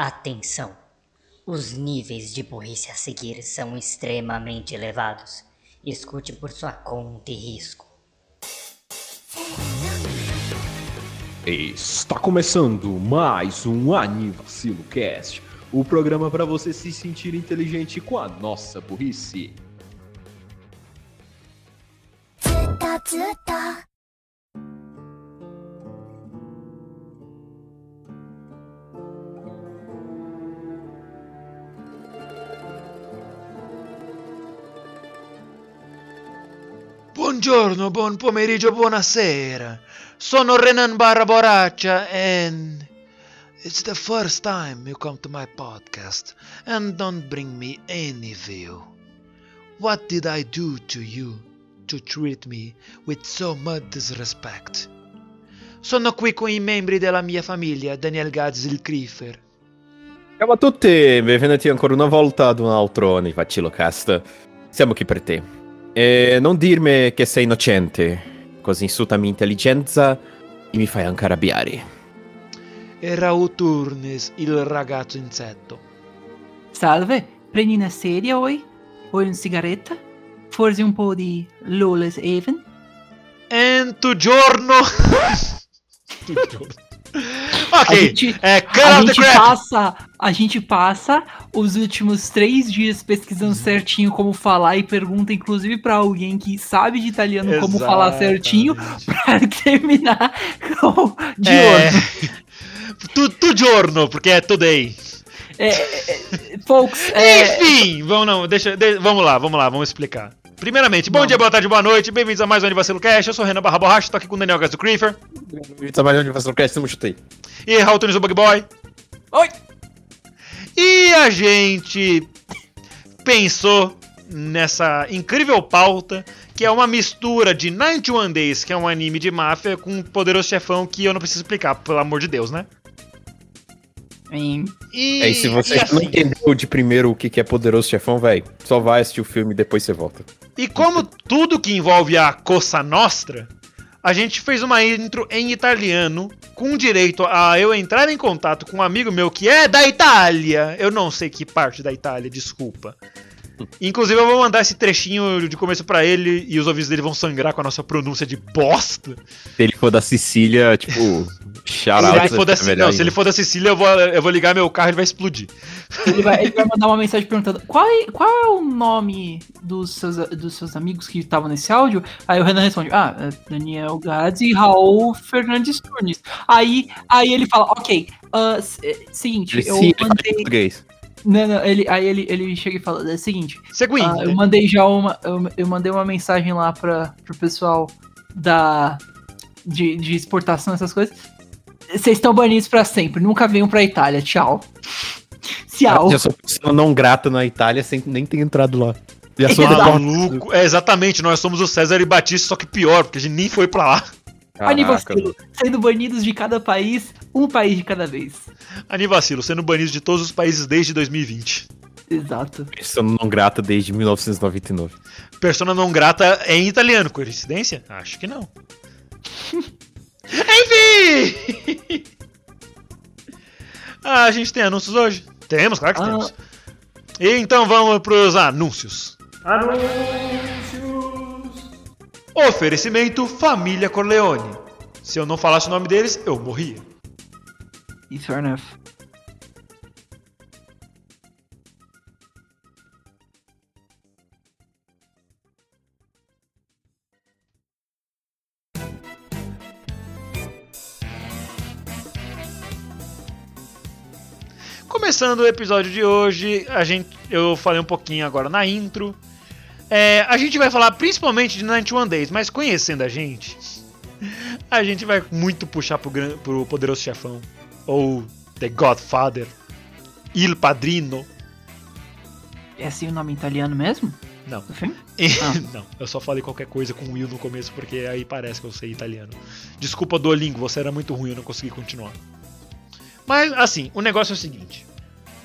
Atenção! Os níveis de burrice a seguir são extremamente elevados. Escute por sua conta e risco. Está começando mais um Anivacilo Cast, o programa para você se sentir inteligente com a nossa burrice. ずっと Buongiorno, buon pomeriggio, buonasera. Sono Renan Barra and it's the first time you come to my podcast and don't bring me any view. What did I do to you to treat me with so much disrespect? Sono qui con i membri della mia famiglia, Daniel Gazzi il Creeper. Ciao a tutti, benvenuti ancora una volta ad un altro Anivacilocast. Siamo qui per te. E non dirmi che sei innocente, così insulta mia intelligenza e mi fai anche arrabbiare. Era Uturnis, il ragazzo insetto. Salve, prendi una sedia oi? Vuoi una sigaretta? Forse un po' di Lawless Haven? And to giorno. To giorno. A ok, gente, é a gente passa, a gente passa os últimos três dias pesquisando certinho como falar e pergunta inclusive pra alguém que sabe de italiano como falar certinho pra terminar com de É, tu, tu giorno, porque é today. É, é, é, folks, é, Enfim, vamos, não, deixa, de- vamos lá, vamos lá, vamos explicar. Primeiramente, bom Vamos. dia, boa tarde, boa noite, bem-vindos a mais um Anivacilo Cash. Eu sou o Renan Barra Borracha, tô aqui com o Daniel Gás do Creeper Trabalhando no Anivacilocast, eu chutei. e Raul Tunes do Bug Boy. Oi! E a gente pensou nessa incrível pauta que é uma mistura de 91 Days, que é um anime de máfia, com um poderoso chefão que eu não preciso explicar, pelo amor de Deus, né? em- E, É, e se você e não assim, entendeu de primeiro o que que é Poderoso Chefão, velho, só vai assistir o filme e depois você volta. E como tudo que envolve a Cosa Nostra, a gente fez uma intro em italiano, com direito a eu entrar em contato com um amigo meu que é da Itália. Eu não sei que parte da Itália, desculpa. Inclusive, eu vou mandar esse trechinho de começo pra ele e os ouvidos dele vão sangrar com a nossa pronúncia de bosta. Se ele for da Sicília, tipo, shout Se ele, for da, é não, se ele for da Sicília, eu vou, eu vou ligar meu carro e ele vai explodir. Ele vai, ele vai mandar uma mensagem perguntando qual é, qual é o nome dos seus, dos seus amigos que estavam nesse áudio. Aí o Renan responde: Ah, é Daniel Gads e Raul Fernandes Tunes. Aí, aí ele fala: Ok, é, seguinte, Ele eu sim, mandei. Não, não, ele, aí ele, ele chega e fala: É o seguinte, Seguinte. ah, eu mandei já uma. Eu, eu mandei uma mensagem lá pra, pro pessoal da. De, de exportação, essas coisas. Vocês estão banidos pra sempre, nunca venham pra Itália, tchau. Tchau. Já sou pessoa não grata na Itália sem nem ter entrado lá. Já sou. Maluco. É, exatamente, nós somos o César e Batista, só que pior, porque a gente nem foi pra lá. Anivacilo, sendo banidos de cada país, um país de cada vez. Anivacilo, sendo banido de todos os países desde 2020. Exato. Pessoa não grata desde 1999. Persona não grata é em italiano, coincidência? Acho que não. Enfim! ah, a gente tem anúncios hoje? Temos, claro que Ah. temos. E então vamos pros anúncios. Oferecimento Família Corleone. Se eu não falasse o nome deles, eu morria. E fair enough. Começando o episódio de hoje, a gente, eu falei um pouquinho agora na intro. É, a gente vai falar principalmente de 91 Days, mas conhecendo a gente, a gente vai muito puxar pro, pro Poderoso Chefão. Ou The Godfather. Il Padrino. É assim o nome italiano mesmo? Não. Filme? Não, eu só falei qualquer coisa com Will no começo porque aí parece que eu sei italiano. Desculpa, Duolingo, você era muito ruim, eu não consegui continuar. Mas, assim, o negócio é o seguinte.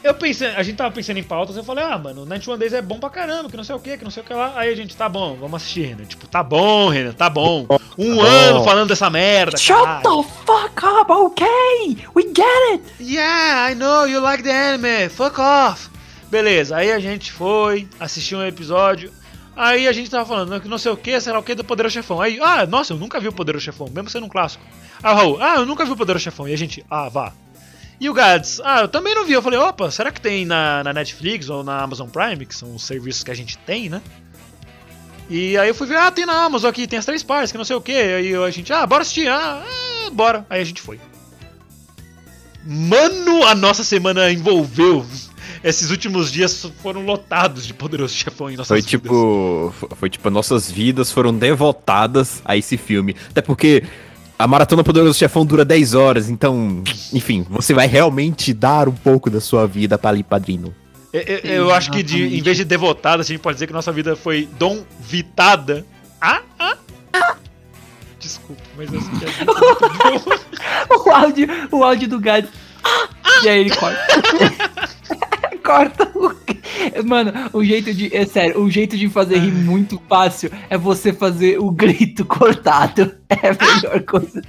Eu pensei, a gente tava pensando em pautas, eu falei, ah, mano, 91 Days é bom pra caramba, que não sei o que, que não sei o que lá. Aí a gente, tá bom, vamos assistir, Renan. Tipo, tá bom, Renan, tá bom. Um bom. ano falando dessa merda, Shut caralho. the fuck up, okay? We get it! Yeah, I know you like the anime. Fuck off. Beleza, aí a gente foi, assistiu um episódio. Aí a gente tava falando que não sei o que, sei lá o que do Poderoso Chefão. Aí, ah, nossa, eu nunca vi o Poderoso Chefão, mesmo sendo um clássico. O Raul, ah, eu nunca vi o Poderoso Chefão. E a gente, ah, vá. E o Gads, ah, eu também não vi. Eu falei, opa, será que tem na, na Netflix ou na Amazon Prime, que são os serviços que a gente tem, né? E aí eu fui ver, ah, tem na Amazon aqui, tem as três partes, que não sei o que. Aí a gente, ah, bora assistir, ah, ah, bora. Aí a gente foi. Mano, a nossa semana envolveu. Esses últimos dias foram lotados de Poderoso Chefão em nossas Foi vidas. tipo. Foi tipo, nossas vidas foram devotadas a esse filme. Até porque a Maratona Poderoso Chefão dura 10 horas, então, enfim, você vai realmente dar um pouco da sua vida pra ali, padrino. Eu, eu- eu acho que de, em vez de devotada, a gente pode dizer que nossa vida foi dom vitada. Ah, ah. Desculpa, mas essa piada é muito boa. O áudio, o áudio do Gads. E aí ele corta. corta o. Mano, o jeito de. É sério, o jeito de fazer rir muito fácil é você fazer o grito cortado. É a melhor coisa.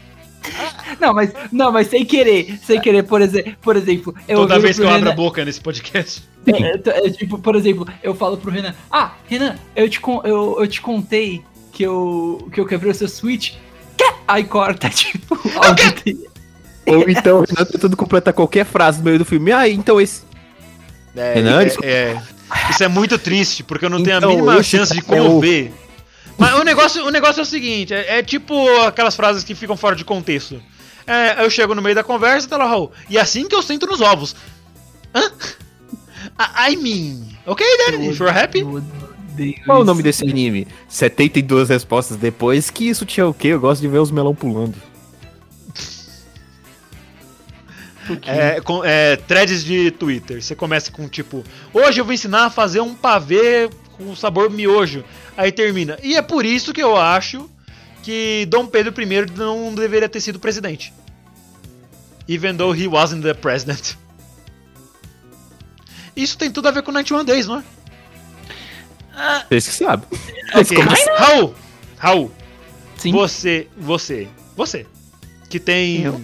Não, mas, não, mas sem querer, sem querer, por, exe por exemplo, eu Toda vez que eu abro a Renan- boca nesse podcast. É, é, tipo, por exemplo, eu falo pro Renan, ah, Renan, eu te, con- eu, eu te contei que eu, que eu quebrei o seu Switch. Quê? Aí corta, tipo, o. Ou então, Renan tentando completar qualquer frase no meio do filme. Ah, então esse. É, Renan, é- é- isso é muito triste, porque eu não tenho Então, a mínima esse chance de é o- comover. Mas o negócio, o negócio é o seguinte, é, é tipo aquelas frases que ficam fora de contexto. É, eu chego no meio da conversa, tá lá, Raul. E assim que eu sento nos ovos. Hã? I mean, ok then, if you're happy. Qual é o nome desse anime? 72 respostas depois. Que isso tinha o quê? Eu gosto de ver os melão pulando. É, com, é, threads de Twitter. Você começa com tipo, hoje eu vou ensinar a fazer um pavê com sabor miojo. Aí termina. E é por isso que eu acho que Dom Pedro I não deveria ter sido presidente. Even though he wasn't the president. Isso tem tudo a ver com 91 Days, não é? Vocês que sabem. Ok. Raul! Raul, Sim. você, você, você, que tem Eu?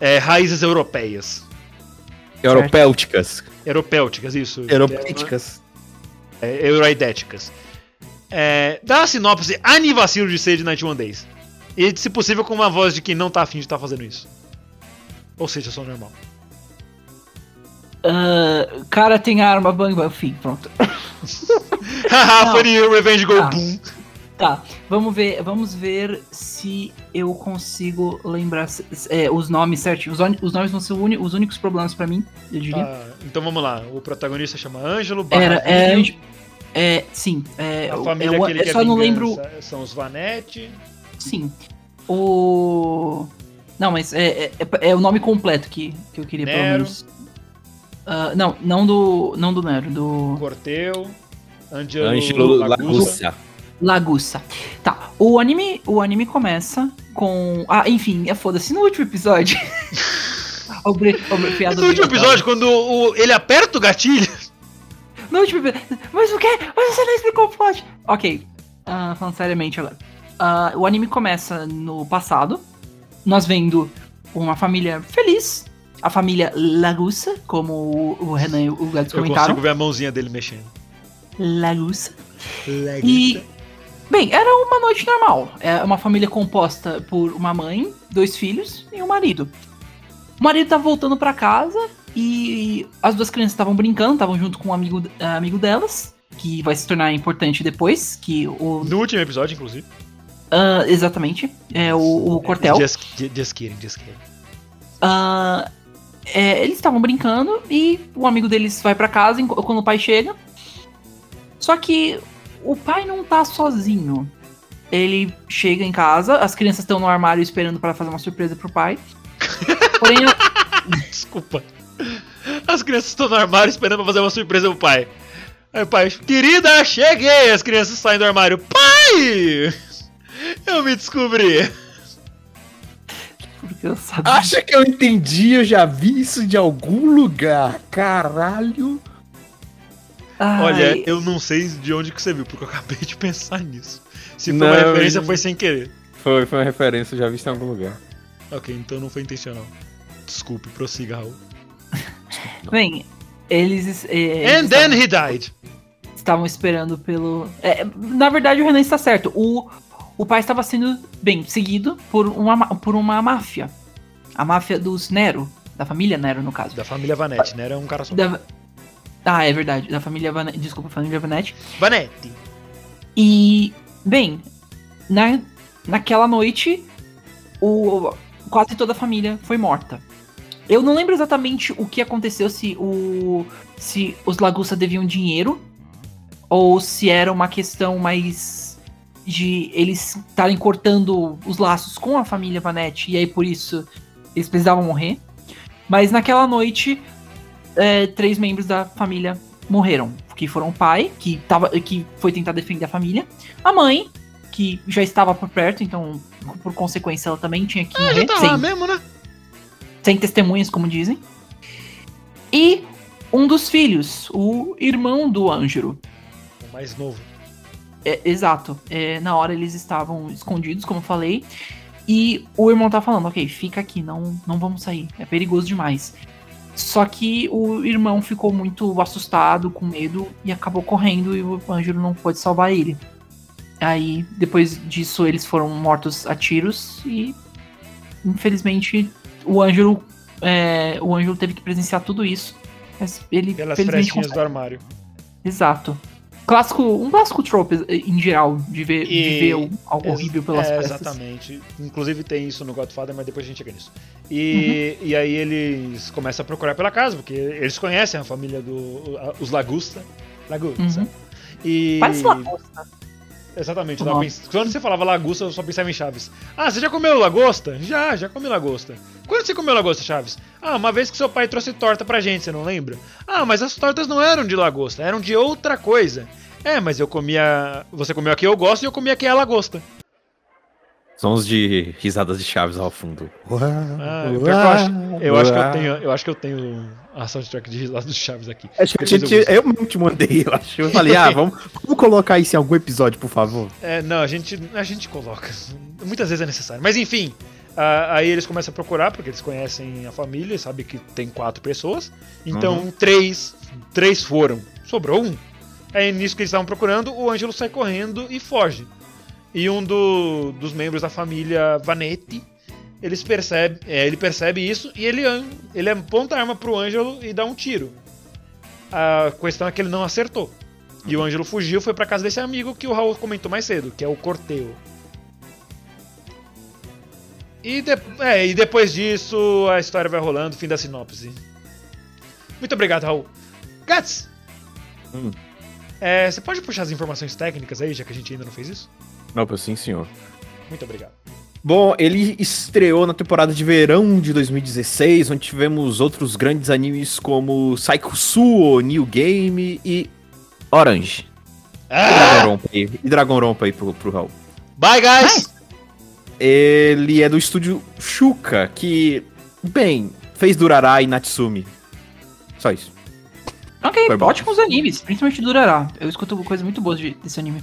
É, raízes europeias. Européuticas. Européuticas, isso. Européuticas. é, euroidéticas. É, dá uma sinopse anivacilo de ser de 91 Days. E, se possível, com uma voz de quem não tá afim de estar fazendo isso. Ou seja, eu sou normal. Ah, cara tem arma, bang, bang, enfim, pronto. Haha, funny revenge go Ah. boom. Tá, vamos ver, vamos ver se eu consigo lembrar é, os nomes certinho. Os, os nomes vão ser uni- os únicos problemas pra mim, eu diria. Ah, então vamos lá. O protagonista chama Ângelo Era, é, é, sim, é, A família eu, que ele quer só não lembro, São os Vanetti. sim, o... Não, mas é, é, é- é o nome completo que, que eu queria pelo Nero. menos. Ah, não, não do, não do Nero, do Corteu. Angelo, Ângelo Lagusa. Lagusa. Lagusa. Tá, o anime, o anime começa com... Ah, enfim, é foda-se, no último episódio... Obre, obre, E piada no último episódio, quando o- ele aperta o gatilho. No último episódio. Mas o quê? Mas você não explicou o plot. Ok. ah, falando seriamente agora. Ah, o anime começa no passado. Nós vendo uma família feliz. A família Lagusa, como o, o Renan e o Gads Eu comentaram. consigo ver a mãozinha dele mexendo. Lagusa. E. Bem, era uma noite normal. É uma família composta por uma mãe, dois filhos e um marido. O marido tava voltando pra casa e as duas crianças estavam brincando, estavam junto com um amigo, eh, amigo delas, que vai se tornar importante depois, que o. No último episódio, inclusive. ah, exatamente. É o, o Cortel. Just, just kidding, just kidding. Ah, é, eles estavam brincando e o amigo deles vai pra casa quando o pai chega. Só que o pai não tá sozinho. Ele chega em casa, as crianças estão no armário esperando pra fazer uma surpresa pro pai. Porém, Desculpa. As crianças estão no armário esperando pra fazer uma surpresa pro pai. Aí o pai, querida, cheguei! As crianças saem do armário. Pai! Eu me descobri. por porque eu sabia. Acha que eu entendi? Eu já vi isso de algum lugar. Caralho. Ai, Olha, eu não sei de onde que você viu, porque eu acabei de pensar nisso. Se foi Não, uma referência, eu- foi sem querer. Foi, foi uma referência, eu já vi em algum lugar. Ok, então não foi intencional. Desculpe, prossiga, Raul. Bem, eles. é, eles And then estavam- he died. estavam esperando pelo. é, na verdade, o Renan está certo. O, o pai estava sendo, bem, seguido por uma, ma- por uma máfia. A máfia dos Nero. Da família Nero, no caso. Da família Vanetti, né? Era um cara só. Da- Ah, é verdade. Da família Vanetti. Desculpa, família Vanetti. Vanetti. E, bem, na, naquela noite, o, quase toda a família foi morta. Eu não lembro exatamente o que aconteceu, se, o, se os Lagussa deviam dinheiro, ou se era uma questão mais de eles estarem cortando os laços com a família Vanetti, e aí por isso eles precisavam morrer. Mas naquela noite, é, três membros da família morreram. Que foram o pai, que, tava, que foi tentar defender a família, a mãe, que já estava por perto, então, por consequência, ela também tinha que Ah, morrer, já tá sem, lá mesmo, né? sem testemunhas, como dizem. E um dos filhos, o irmão do Ângelo. O mais novo. É, exato. É, na hora eles estavam escondidos, como eu falei. E o irmão tá falando, ok, fica aqui, não, não vamos sair. É perigoso demais. Só que o irmão ficou muito assustado, com medo, e acabou correndo e o Ângelo não pôde salvar ele. Aí, depois disso, eles foram mortos a tiros e, infelizmente, o Ângelo, é, o Ângelo teve que presenciar tudo isso. Mas ele, Pelas frestinhas do armário. Exato. Clássico, um clássico trope eh, em geral, de ver, de E- ver o- algo horrível pelas é, festas. Exatamente. Inclusive tem isso no Godfather, mas depois a gente chega nisso. E, Uhum. e aí eles começam a procurar pela casa, porque eles conhecem a família do. a- os Lagusta. Lagusta. Uhum. E. Parece lagosta. Exatamente. pens- Quando você falava lagosta, eu só pensava em Chaves. Ah, você já comeu lagosta? Já, já comi lagosta. Quando você comeu lagosta, Chaves? Ah, uma vez que seu pai trouxe torta pra gente, você não lembra? Ah, mas as tortas não eram de lagosta, eram de outra coisa. É, mas eu comia. Você comeu a que eu gosto e eu comia a que é lagosta. Sons de risadas de chaves ao fundo. Ah, eu acho, eu acho que eu tenho. Eu acho que eu tenho a soundtrack de risada dos Chaves aqui. Acho que eu, te- eu te mandei, eu acho. Eu falei, ah, vamos, vamos colocar isso em algum episódio, por favor. É, não, a gente, a gente coloca. Muitas vezes é necessário. Mas enfim, ah, aí eles começam a procurar, porque eles conhecem a família, sabe que tem quatro pessoas. Então, Uhum. três, três foram. Sobrou um. Aí nisso que eles estavam procurando, o Ângelo sai correndo e foge. E um do- dos membros da família Vanetti, eles percebe, é, ele percebe isso e ele, ele aponta a arma pro Ângelo e dá um tiro. A questão é que ele não acertou. E o Ângelo fugiu, foi pra casa desse amigo que o Raul comentou mais cedo, que é o Corteo. E, de- é, e depois disso, a história vai rolando, fim da sinopse. Muito obrigado, Raul. Gats! Hum. É, você pode puxar as informações técnicas aí, já que a gente ainda não fez isso? Opa, sim, senhor. Muito obrigado. Bom, ele estreou na temporada de verão de 2016, onde tivemos outros grandes animes como Saikusuo, New Game e Orange. E Dragon Rompa aí, e Dragon Rompa aí pro, pro Raul. Bye, guys! Ele é do estúdio Shuka, que, bem, fez Durará e Natsumi. Só isso. Ok, ótimos animes, principalmente Durará. Eu escuto coisas muito boas de- desse anime.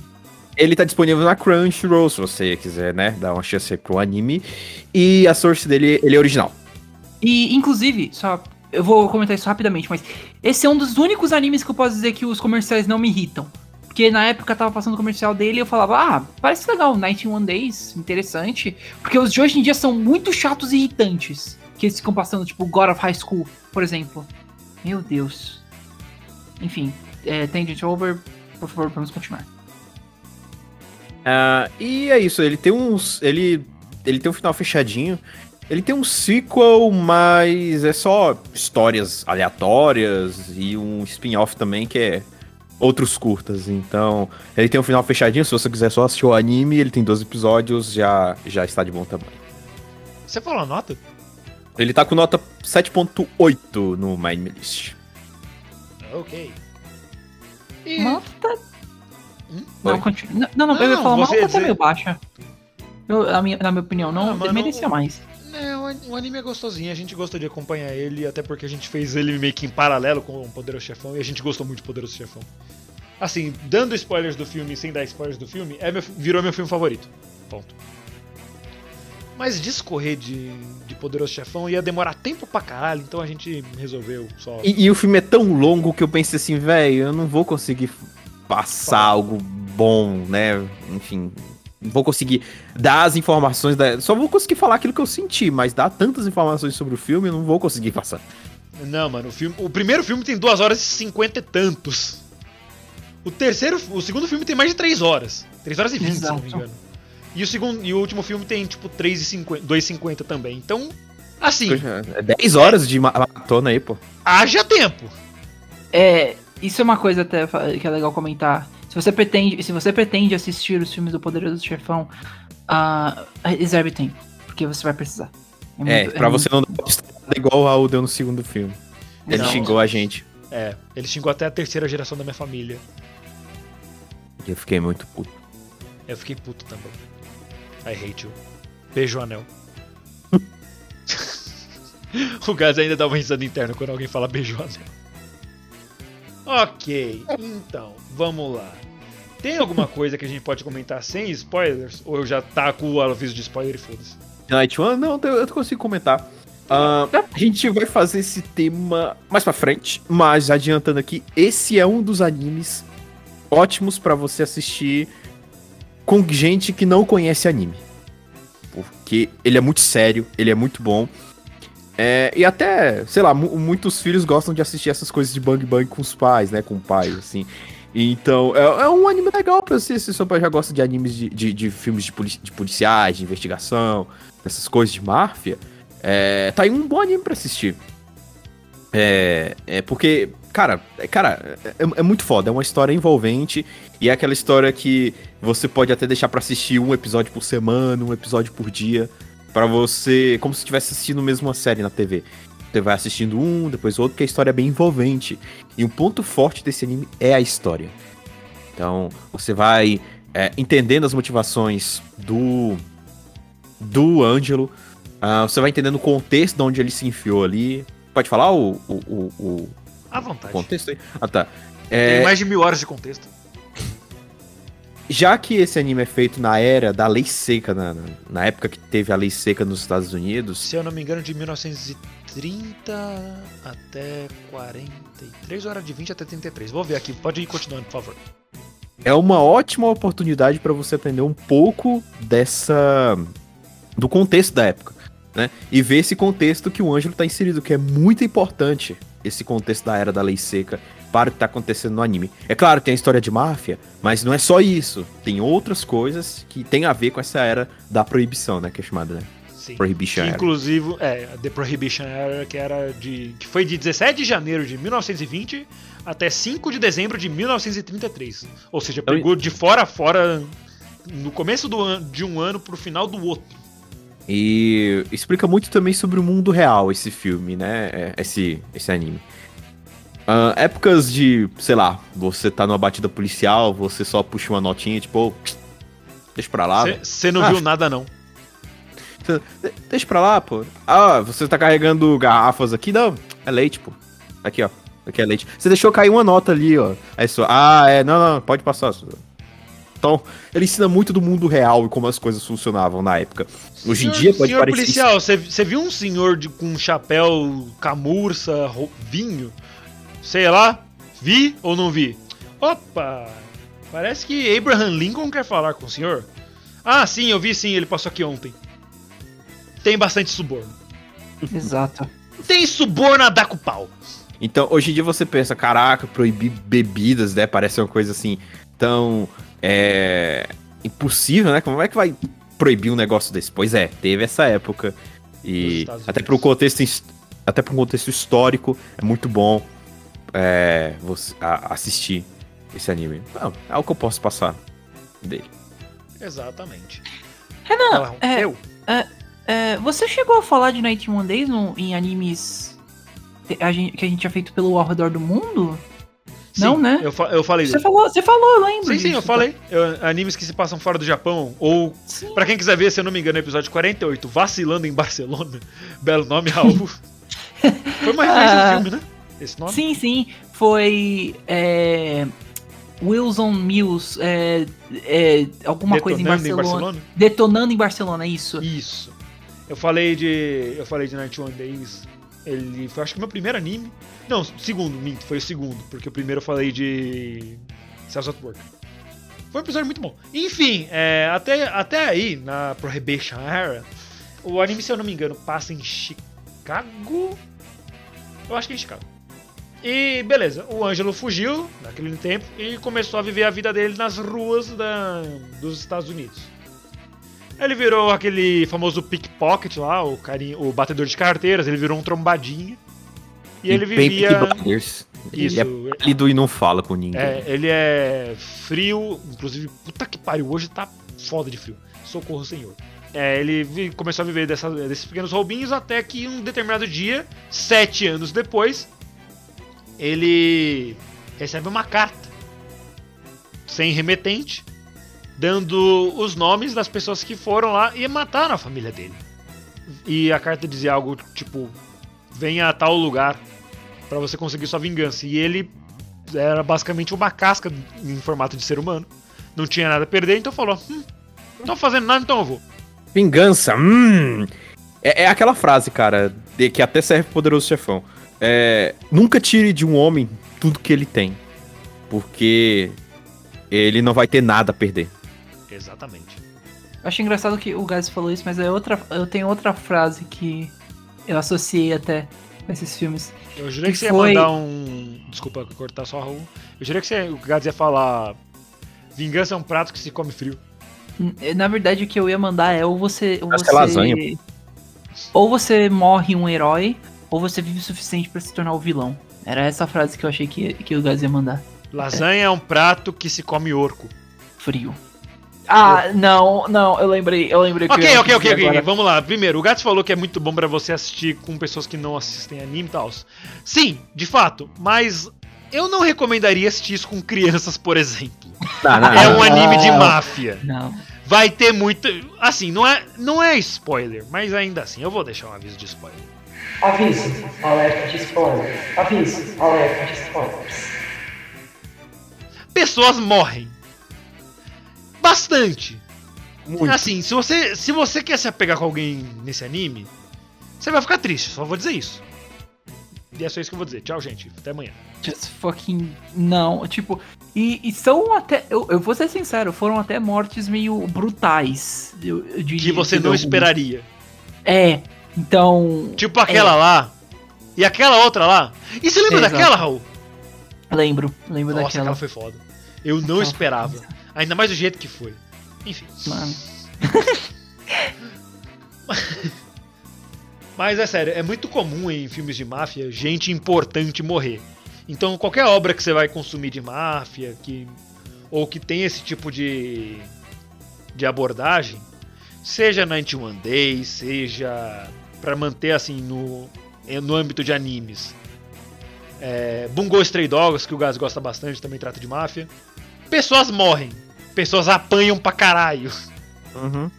Ele tá disponível na Crunchyroll, se você quiser, né, dar uma chance pro anime. E a source dele, ele é original. E, inclusive, só. Eu vou comentar isso rapidamente, mas esse é um dos únicos animes que eu posso dizer que os comerciais não me irritam. Porque na época tava passando o comercial dele e eu falava, ah, parece legal, 91 Days, interessante. Porque os de hoje em dia são muito chatos e irritantes. Que eles ficam passando, tipo, God of High School, por exemplo. Meu Deus. Enfim, é, Tangent Over, por favor, vamos continuar. Ah, e é isso, ele tem uns. Ele, ele tem um final fechadinho. Ele tem um sequel, mas é só histórias aleatórias e um spin-off também que é outros curtas. Então, ele tem um final fechadinho. Se você quiser só assistir o anime, ele tem 12 episódios, já, já está de bom tamanho. Você falou a nota? Ele tá com nota 7.8 no Mind List. Ok. E... Malta. Hum? Não, Oi. continua. Não, não, eu Não, ia falar, tá dizer- meio baixa. Eu, a minha- na minha opinião, não Ah, mas merecia não- mais. É, o an- o anime é gostosinho, a gente gosta de acompanhar ele, até porque a gente fez ele meio que em paralelo com o Poderoso Chefão, e a gente gostou muito de Poderoso Chefão. Assim, dando spoilers do filme sem dar spoilers do filme, é meu, virou meu filme favorito. Ponto. Mas discorrer de, de Poderoso Chefão ia demorar tempo pra caralho, então a gente resolveu só. E, e o filme é tão longo que eu pensei assim, velho, eu não vou conseguir passar algo bom, né? Enfim, não vou conseguir dar as informações da. Só vou conseguir falar aquilo que eu senti, mas dar tantas informações sobre o filme eu não vou conseguir passar. Não, mano, o, filme, o primeiro filme tem 2 horas e 50 e tantos. O terceiro, o segundo filme tem mais de 3 horas. 3 horas e 20, se não me engano. E o segundo e o último filme tem tipo 3 e 50, 2,50 também. Então, assim, É 10 horas de ma- maratona aí, pô. haja tempo. É, isso é uma coisa até que é legal comentar. Se você pretende, se você pretende assistir os filmes do Poderoso Chefão, ah, reserve tempo, porque você vai precisar. É, muito- pra muito- você não dar estrada igual o Raul deu no segundo filme. Ele Não. xingou a gente. É, ele xingou até a terceira geração da minha família. E eu fiquei muito puto. Eu fiquei puto também. I hate you. Beijo, anel. o Gás ainda dá uma risada interna quando alguém fala beijo, anel. Ok, então, vamos lá. Tem alguma coisa que a gente pode comentar sem spoilers? Ou eu já taco o aviso de spoiler e foda-se? Night One, não, eu eu consigo comentar. Ah, a gente vai fazer esse tema mais pra frente, mas adiantando aqui, esse é um dos animes ótimos pra você assistir com gente que não conhece anime. Porque ele é muito sério, ele é muito bom. É, e até, sei lá, mu- muitos filhos gostam de assistir essas coisas de bang bang com os pais, né? Com o pai, assim. Então, é, é um anime legal pra você, se seu pai já gosta de animes de, de, de filmes de, de policiais, de investigação, essas coisas de máfia. É, tá aí um bom anime pra assistir. É, é porque, cara, é, cara, é, é muito foda, é uma história envolvente e é aquela história que você pode até deixar pra assistir um episódio por semana, um episódio por dia, pra você, como se estivesse assistindo mesmo uma série na TV. Você vai assistindo um, depois outro, porque a história é bem envolvente. E um ponto forte desse anime é a história. Então, você vai é, entendendo as motivações do do Ângelo, ah, você vai entendendo o contexto de onde ele se enfiou ali. Pode falar o, o, o, o À vontade. contexto aí? Ah, tá. Tem É, mais de mil horas de contexto. Já que esse anime é feito na era da lei seca, na, na- época que teve a lei seca nos Estados Unidos, Se eu não me engano, de 1930 até 43, horas de 20 até 33. Vou ver aqui, pode ir continuando, por favor. é uma ótima oportunidade para você aprender um pouco dessa do contexto da época, né? E ver esse contexto que o Ângelo tá inserido, que é muito importante esse contexto da era da lei seca para o que tá acontecendo no anime. É claro, tem a história de máfia, mas não é só isso. Tem outras coisas que tem a ver com essa era da proibição, né? Que é chamada, né? Sim. Prohibition Que, Era. inclusive, é, The Prohibition Era, que era de. que foi de 17 de janeiro de 1920 até 5 de dezembro de 1933. Ou seja, pegou de fora a fora no começo do de um ano pro final do outro. E explica muito também sobre o mundo real esse filme, né? É, Esse, esse anime. Ah, épocas de, sei lá, você tá numa batida policial, você só puxa uma notinha, tipo, ô, deixa pra lá. Você não Ah. viu nada, não. Cê- Deixa pra lá, pô. Ah, você tá carregando garrafas aqui? Não, é leite, pô. Aqui, ó. Aqui é leite. Você deixou cair uma nota ali, ó. Aí só, ah, é, não, não, pode passar. Então, ele ensina muito do mundo real e como as coisas funcionavam na época. Hoje em Senhor- dia pode senhor parecer policial, você viu um senhor de, com um chapéu, camurça, vinho? Sei lá, vi ou não vi? Opa, parece que Abraham Lincoln quer falar com o senhor. Ah, sim, eu vi sim, ele passou aqui ontem. Tem bastante suborno. Exato. Tem suborno a dar com pau. Então, hoje em dia você pensa, caraca, proibir bebidas, né? Parece uma coisa assim tão é, impossível, né? Como é que vai proibir um negócio desse? Pois é, teve essa época. E até para contexto his- até para um contexto histórico é muito bom é, você a- assistir esse anime. Não, é o que eu posso passar dele. Exatamente. Renan, Ela- é, eu? é, você chegou a falar de Night One Days no, em animes a gente- que a gente tinha feito pelo Ao Redor do Mundo? Não, Sim, né? Eu, fa- eu falei Você falou, você falou, eu lembro. Sim, sim, disso, eu falei. Eu- animes que se passam fora do Japão, ou, Sim. pra quem quiser ver, se eu não me engano, episódio 48, Vacilando em Barcelona. Belo nome, Raul. Foi uma referência Ah. ao filme, né? Esse nome? Sim, sim. Foi. É, Wilson Mills. É, é, alguma coisa em Detonando Barcelona. Detonando em Barcelona, isso. Isso. Eu falei de. Eu falei de Night One Days. Ele foi acho que meu primeiro anime. Não, segundo, minto, foi o segundo, porque o primeiro eu falei de. Cells at Work. Foi um episódio muito bom. Enfim, é, até, até aí, na Prohibition Era, o anime, se eu não me engano, passa em Chicago. Eu acho que é em Chicago. E beleza, o Ângelo fugiu naquele tempo e começou a viver a vida dele nas ruas da, dos Estados Unidos. Ele virou aquele famoso pickpocket lá, o, carinha, o batedor de carteiras, ele virou um trombadinha. E ele bem vivia. Isso, Ele é pálido e não fala com ninguém. é, ele é frio, inclusive, puta que pariu, hoje tá foda de frio. Socorro, senhor. É, ele começou a viver dessa- desses pequenos roubinhos até que um determinado dia, sete anos depois, ele recebe uma carta sem remetente, dando os nomes das pessoas que foram lá e mataram a família dele. E a carta dizia algo tipo: venha a tal lugar para você conseguir sua vingança. E ele era basicamente uma casca em formato de ser humano. Não tinha nada a perder, então falou: hum, não tô fazendo nada, então eu vou. Vingança, hum. É, é aquela frase, cara, de que até serve pro poderoso chefão. É, nunca tire de um homem tudo que ele tem. Porque ele não vai ter nada a perder. Exatamente. Eu acho engraçado que o Gás falou isso, mas é outra, eu tenho outra frase que eu associei até com esses filmes. Eu jurei que, Que você foi- ia mandar um. Desculpa cortar só a Raul. Eu jurei que você, o Gads ia falar. Vingança é um prato que se come frio. N- Na verdade, o que eu ia mandar é ou você. Ou Acho que é você lasanha. Ou você morre um herói, ou você vive o suficiente pra se tornar o vilão. Era essa frase que eu achei que, que o Gás ia mandar. Lasanha é um prato que se come orco. Frio. Ah, não, não, eu lembrei, eu lembrei que eu Ok, ok, ok, agora. Vamos lá. Primeiro, o Gats falou que é muito bom pra você assistir com pessoas que não assistem anime e tal. Sim, de fato, mas eu não recomendaria assistir isso com crianças, por exemplo. Não, não, É não. um anime de máfia. Não. Vai ter muito. Assim, não é, não é spoiler, mas ainda assim, eu vou deixar um aviso de spoiler. Aviso, alerta de spoilers. Aviso, alerta de spoilers. Pessoas morrem. Bastante. Muito. Assim, se você, se você quer se apegar com alguém nesse anime, você vai ficar triste, só vou dizer isso. E é só isso que eu vou dizer. Tchau, gente. Até amanhã. Just fucking. Não, tipo. E, e são até. Eu, eu vou ser sincero, foram até mortes meio brutais. Eu, eu diria, Que você não entendeu? esperaria. É, então. Tipo aquela lá. E aquela outra lá. E você lembra Exato. daquela, Raul? Lembro, lembro Nossa, daquela. aquela foi foda. Eu não Aquela esperava. foi- Ainda mais do jeito que foi. Enfim. Mano. Mas é sério, é muito comum em filmes de máfia gente importante morrer. Então qualquer obra que você vai consumir de máfia, que ou que tem esse tipo de de abordagem, seja 91 Days, seja pra manter assim no eh, no âmbito de animes. É, Bungo Stray Dogs, que o Gás gosta bastante, também trata de máfia. Pessoas morrem, pessoas apanham pra caralho Uhum.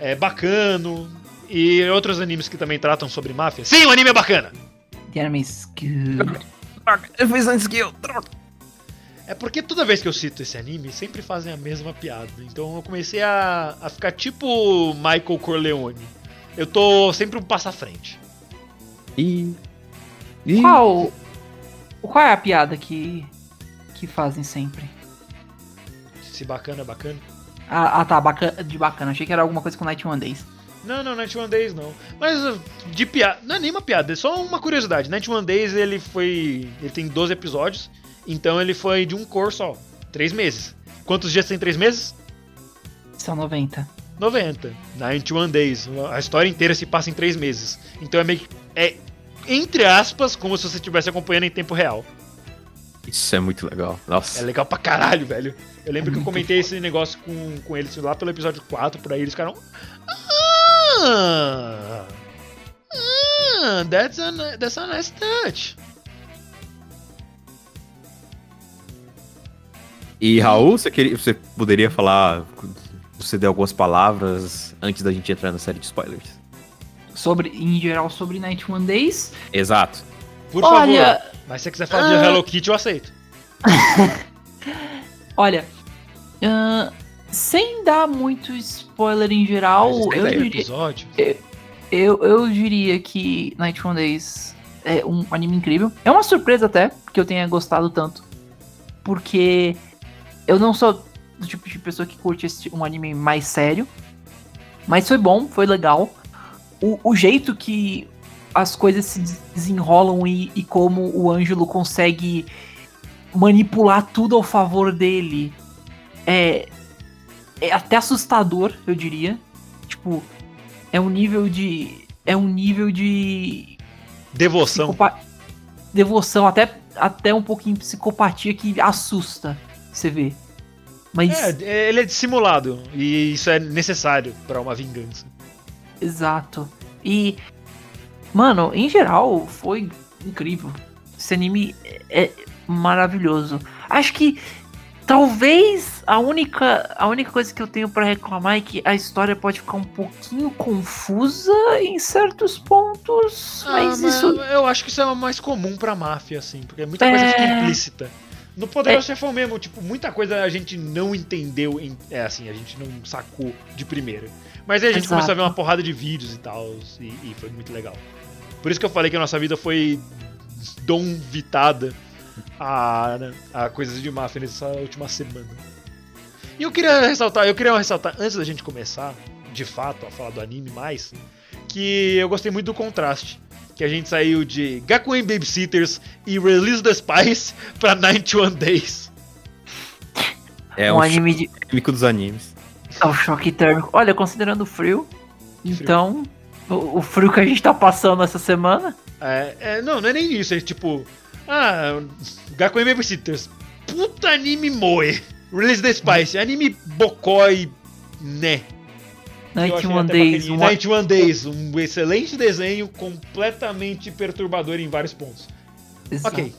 é bacano. E outros animes que também tratam sobre máfia. Sim, o anime é bacana! The Enemy's Good. Eu fiz antes que eu. É porque toda vez que eu cito esse anime, sempre fazem a mesma piada. Então eu comecei a, a ficar tipo Michael Corleone. Eu tô sempre um passo à frente. E. E. Qual. Qual é a piada que. que fazem sempre? Se bacana é bacana. Ah, ah, tá, bacana, de bacana. Achei que era alguma coisa com Night One Days. Não, não, Night One Days não. Mas uh, de piada. Não é nem uma piada, é só uma curiosidade. Night One Days ele foi. Ele tem 12 episódios. Então ele foi de um cor só. Três meses. Quantos dias tem três meses? São 90. 90. 91 Days. A história inteira se passa em três meses. Então é meio que. É, entre aspas, como se você estivesse acompanhando em tempo real. Isso é muito legal. É Nossa. legal pra caralho, velho. Eu lembro que eu comentei esse negócio com, com eles lá pelo episódio 4, por aí eles ficaram. Ah! Ah, that's a, that's a nice touch. E Raul, você, queria, você poderia falar, você deu algumas palavras antes da gente entrar na série de spoilers? Sobre, em geral, sobre Night One Days. Exato. Por Olha, favor. Mas se você quiser falar de ah. Hello Kitty, eu aceito. Olha, ahn, sem dar muito spoiler em geral, eu diria, episódio. eu, eu diria que Night One Days é um anime incrível. É uma surpresa até que eu tenha gostado tanto. Porque eu não sou do tipo de pessoa que curte esse- um anime mais sério. Mas foi bom, foi legal. O, o jeito que as coisas se des- desenrolam e, e como o Ângelo consegue manipular tudo ao favor dele é, é até assustador, eu diria. Tipo, é um nível de. É um nível de. Devoção. psicopa- Devoção, até, até um pouquinho psicopatia que assusta. Você vê. Mas. É, ele é dissimulado. E isso é necessário pra uma vingança. Exato. E, mano, em geral, foi incrível. Esse anime é maravilhoso. Acho que talvez a única, a única coisa que eu tenho pra reclamar é que a história pode ficar um pouquinho confusa em certos pontos. Ah, mas isso. Eu acho que isso é mais comum pra máfia, assim. Porque muita É. coisa fica implícita. No Poderoso Chefão mesmo, tipo, muita coisa a gente não entendeu. Em, é assim, a gente não sacou de primeira. Mas aí a gente Exato. começou a ver uma porrada de vídeos e tal. E, e foi muito legal. Por isso que eu falei que a nossa vida foi donvitada a, a coisas de máfia nessa última semana. E eu queria ressaltar, eu queria ressaltar, antes da gente começar, de fato, a falar do anime mais, que eu gostei muito do contraste. Que a gente saiu de Gakuen Babysitters e Release the Spice pra 91 Days. É um um, anime de. técnico dos animes. É um choque térmico. Olha, considerando o frio. Então, o, o frio que a gente tá passando essa semana. É, é, não, não é nem isso, é tipo. Ah, Gakuen Babysitters. Puta anime moe. Release the Spice, anime bocói, né? Eu achei 91 até Days. Um, 91 Days, um excelente desenho, completamente perturbador em vários pontos. Exato. Ok.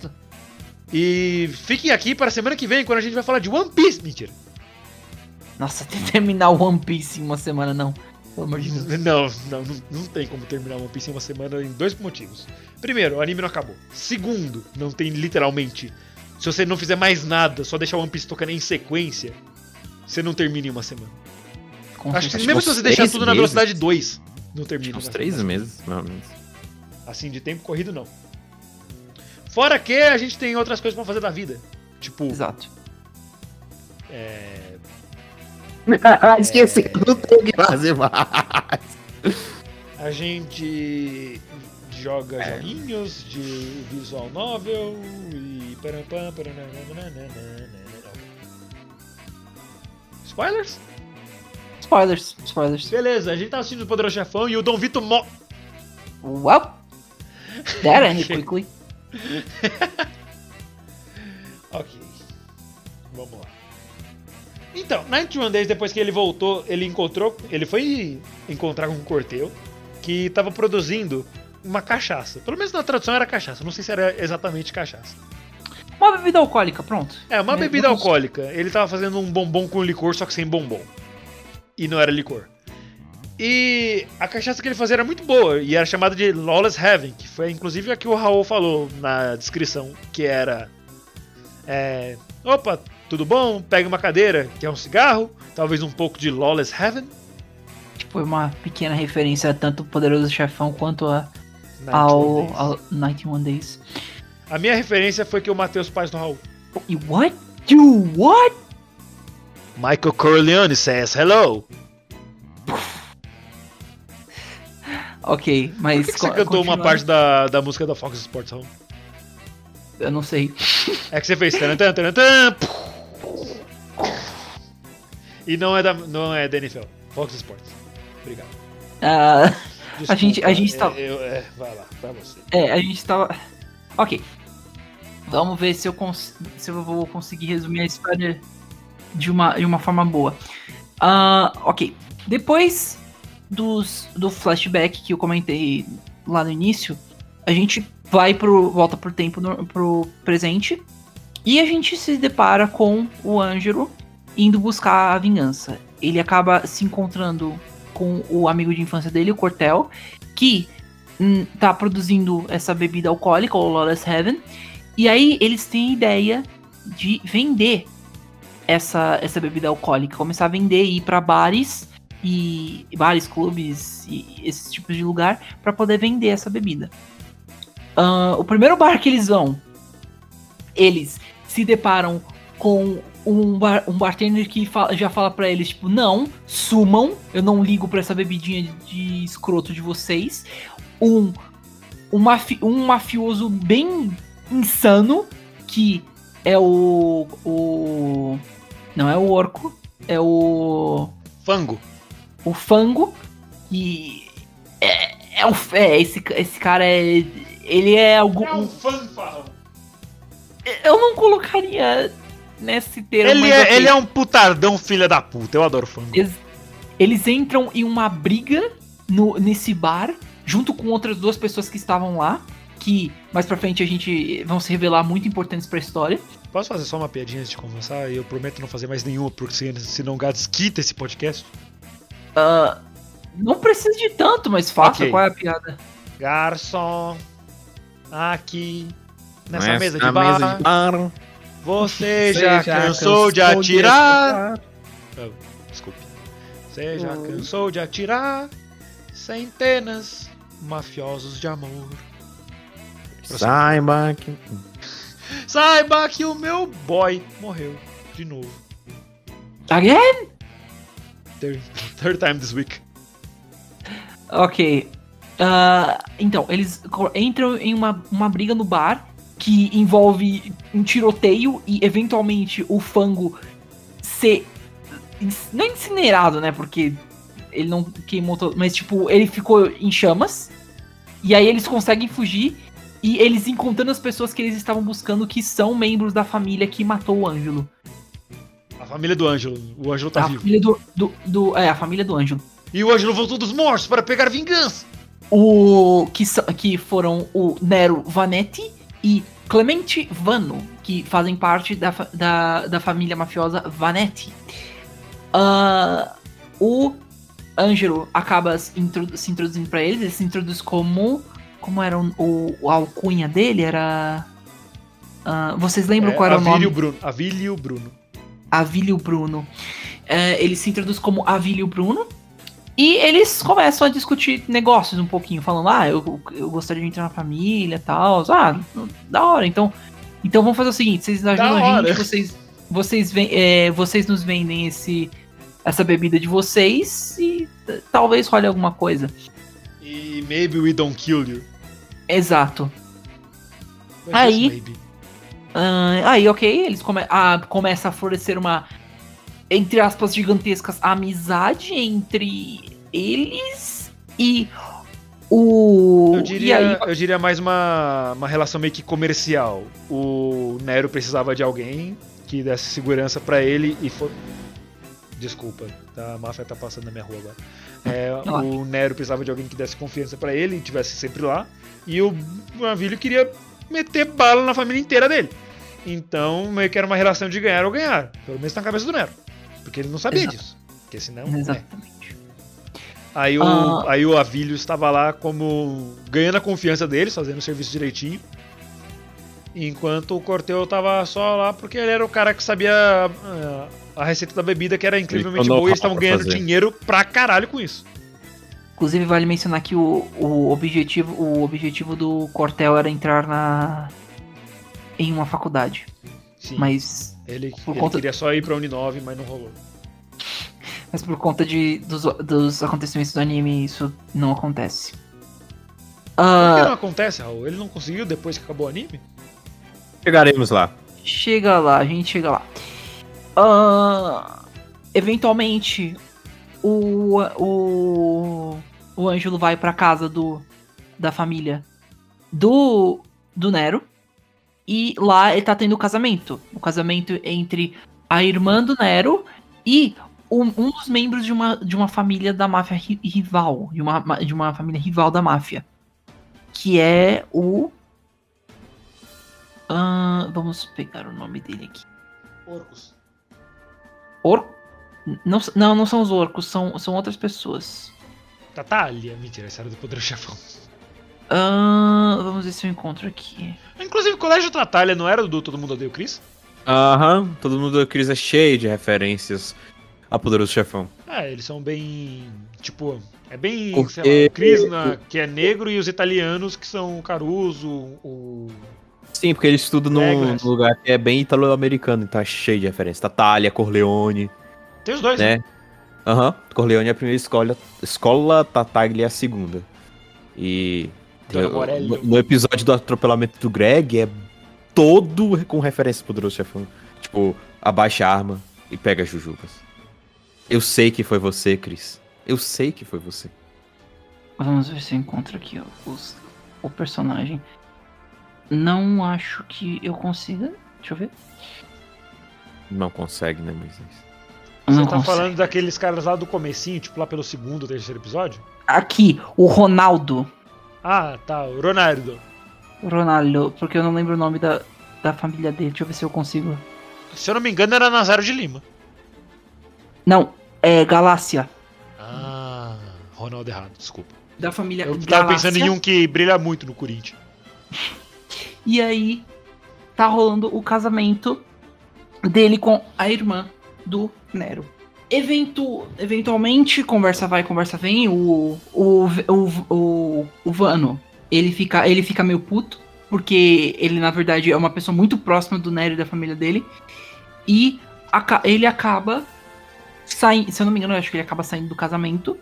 E fiquem aqui para a semana que vem, quando a gente vai falar de One Piece. Mentira. Nossa, tem que terminar o One Piece em uma semana, não. Pelo amor de Deus. Não, não, não, não tem como terminar One Piece em uma semana em dois motivos. Primeiro, o anime não acabou. Segundo, não tem literalmente. Se você não fizer mais nada, só deixar One Piece tocando em sequência, você não termina em uma semana. Com Acho que mesmo se você deixar tudo na meses. velocidade 2, não termina. Uns uma três semana. meses, mais ou menos. Assim, de tempo corrido, não. Fora que a gente tem outras coisas pra fazer da vida. Tipo, Exato. é, Esqueci, não tenho o que fazer mais. a gente joga joguinhos de visual novel e. Spoilers? Spoilers, spoilers. Beleza, a gente tá assistindo o Poderoso Chefão e o Dom Vito mo... Well, that ended quickly. Ok. Vamos lá. Então, 91 Days, depois que ele voltou, ele encontrou. Ele foi encontrar com um corteio que tava produzindo uma cachaça. Pelo menos na tradução era cachaça, não sei se era exatamente cachaça. Uma bebida alcoólica, pronto. É, uma É, bebida alcoólica. Ele tava fazendo um bombom com licor, só que sem bombom. E não era licor. E a cachaça que ele fazia era muito boa, e era chamada de Lawless Heaven, que foi inclusive a que o Raul falou na descrição, que era. É, opa, tudo bom? Pega uma cadeira, que é um cigarro, talvez um pouco de Lawless Heaven. Foi uma pequena referência a tanto o Poderoso Chefão quanto a, 91 ao, Days. ao 91 Days. A minha referência foi que eu matei os pais do Raul. E what? You what? Michael Corleone says hello. Ok, mas. Por que, que você cantou uma parte da, da música da Fox Sports Home? Eu não sei. É que você fez. E não é da não é da NFL, Fox Sports. Obrigado. Ah, Desculpa, gente- a gente é, tá- eu- é, vai lá, vai você. é, a gente tava. Ok. Vamos ver se eu, cons... se eu vou conseguir resumir a história de uma, de uma forma boa. Ah, ok. Depois dos, do flashback que eu comentei lá no início, a gente vai pro. volta pro tempo no, pro presente. E a gente se depara com o Ângelo indo buscar a vingança. Ele acaba se encontrando com o amigo de infância dele, o Cortel, que hum, tá produzindo essa bebida alcoólica, o Lawless Heaven. E aí eles têm a ideia de vender essa, essa bebida alcoólica, começar a vender e ir para bares e bares, clubes e esses tipos de lugar para poder vender essa bebida. Ah, o primeiro bar que eles vão, eles se deparam com um, bar, um bartender que fa- já fala pra eles, tipo, não, sumam, eu não ligo pra essa bebidinha de, de escroto de vocês. Um, um, mafi- um mafioso bem insano, que é o. o. Não é o orco, é o. Fango. o Fango. E. É, é, um, é esse, esse cara é. Ele é algum. fanfarrão. Eu não colocaria nesse termo. Ele é, ele é um putardão filha da puta. Eu adoro fango. Eles, eles entram em uma briga no, nesse bar, junto com outras duas pessoas que estavam lá. Que mais pra frente a gente vão se revelar muito importantes pra história. Posso fazer só uma piadinha antes de conversar? E eu prometo não fazer mais nenhuma, porque se- senão o Gads quita esse podcast. Ah, não precisa de tanto, mas faça. Ok. Qual é a piada? Garçom, aqui, nessa Nessa mesa de bar, mesa de bar, você já, cansou de atirar? Oh, desculpe. Você já cansou de atirar? Centenas mafiosos de amor. Saiba que. Saiba que o meu boy morreu de novo. Again? Third, third time this week. Ok. Ah, então, eles entram em uma, uma briga no bar que envolve um tiroteio e eventualmente o fango ser. Não incinerado, né? Porque ele não queimou todo. Mas, tipo, ele ficou em chamas. E aí eles conseguem fugir. E eles encontrando as pessoas que eles estavam buscando, que são membros da família que matou o Ângelo. A família do Ângelo. O Ângelo tá a vivo. família do, do, do- É, a família do Ângelo. E o Ângelo voltou dos mortos para pegar vingança. o que, que foram o Nero Vanetti e Clemente Vano, que fazem parte da, da, da família mafiosa Vanetti. Ah, o Ângelo acaba se introdu- se introduzindo pra eles, ele se introduz como. Como era o, o- a alcunha dele? Era. ah, vocês lembram qual era o nome? Bruno. Avílio Bruno. Avílio Bruno. É, ele se introduz como Avílio Bruno. E eles começam a discutir negócios um pouquinho, falando, ah, eu, eu gostaria de entrar na família e tal. Ah, da hora. Então, então vamos fazer o seguinte, vocês ajudam a hora. gente, vocês, vocês, é, vocês nos vendem esse, essa bebida de vocês e talvez role alguma coisa. E maybe we don't kill you. Exato. Aí-. Ah, aí, ok, eles come a, começa a florescer uma, entre aspas, gigantescas amizade entre eles e o. Eu e diria, aí, eu diria mais uma, uma relação meio que comercial. O Nero precisava de alguém que desse segurança pra ele e foi. Desculpa, tá? a máfia tá passando na minha rua agora. É, o Nero precisava de alguém que desse confiança pra ele e tivesse sempre lá. E o Navilho queria meter bala na família inteira dele. Então, meio que era uma relação de ganhar ou ganhar. Pelo menos na cabeça do Nero. Porque ele não sabia Exato. disso. Porque senão. né. Exatamente. Aí o, Ah. aí o Avilho estava lá como ganhando a confiança deles, fazendo o serviço direitinho. Enquanto o Corteu estava só lá porque ele era o cara que sabia ah, a receita da bebida, que era incrivelmente boa, e eles estavam ganhando fazer. dinheiro pra caralho com isso. Inclusive, vale mencionar que o, o, objetivo, o objetivo do Cortel era entrar na. em uma faculdade. Sim, Mas. ele, por ele conta- queria só ir pra Uninove, mas não rolou. Mas por conta de, dos, dos acontecimentos do anime, isso não acontece. Por que Ah, não acontece, Raul? Ele não conseguiu depois que acabou o anime? Chegaremos lá. Chega lá, a gente chega lá. Ah, eventualmente, o, o, o Ângelo vai pra casa do, da família do, do Nero. E lá ele tá tendo o casamento. O casamento entre a irmã do Nero e um, um dos membros de uma, de uma família da máfia ri- rival. De uma, de uma família rival da máfia. Que é o. Ah, vamos pegar o nome dele aqui. Orcos. Orco? Não, não, não são os orcos, são, são outras pessoas. Tatália. Mentira, esse era do Poder Chefão. Ah, vamos ver se eu encontro aqui. Inclusive, o Colégio Tatália não era do Todo Mundo Odeia o Chris? Aham, todo mundo da Cris é cheio de referências a Poderoso Chefão. É, eles são bem. Tipo, é bem. Porque- Sei lá, o Chris, na- que é negro, e os italianos, que são o Caruso, o. Sim, porque ele estuda num lugar que é bem italo-americano, então é cheio de referências. Tatália, Corleone, Tem os dois, né? né? Aham, Corleone é a primeira escola, escola Tataglia é a segunda. E no, no episódio do atropelamento do Greg é todo com referência ao Poderoso Chefão. Tipo, abaixa a arma e pega as jujubas. Eu sei que foi você, Cris. Eu sei que foi você. Vamos ver se eu encontro aqui ó, os- o personagem. Não acho que eu consiga. Deixa eu ver. Não consegue, né, Moisés? Você Não tá consigo. falando daqueles caras lá do comecinho, tipo lá pelo segundo, terceiro episódio? Aqui, o Ronaldo. Ah, tá, o Ronaldo. Ronaldo, porque eu não lembro o nome da, da família dele. Deixa eu ver se eu consigo. Se eu não me engano, era Nazário de Lima. Não, é Galácia. Ah, Ronaldo errado, desculpa. Da família Eu tava Galácia. pensando em um que brilha muito no Corinthians. E aí tá rolando o casamento dele com a irmã do Nero. Evento, eventualmente, conversa vai, conversa vem, o, o, o, o, o Vano, ele fica, ele fica meio puto, porque ele, na verdade, é uma pessoa muito próxima do Nero e da família dele, e ele acaba saindo, se eu não me engano, eu acho que ele acaba saindo do casamento,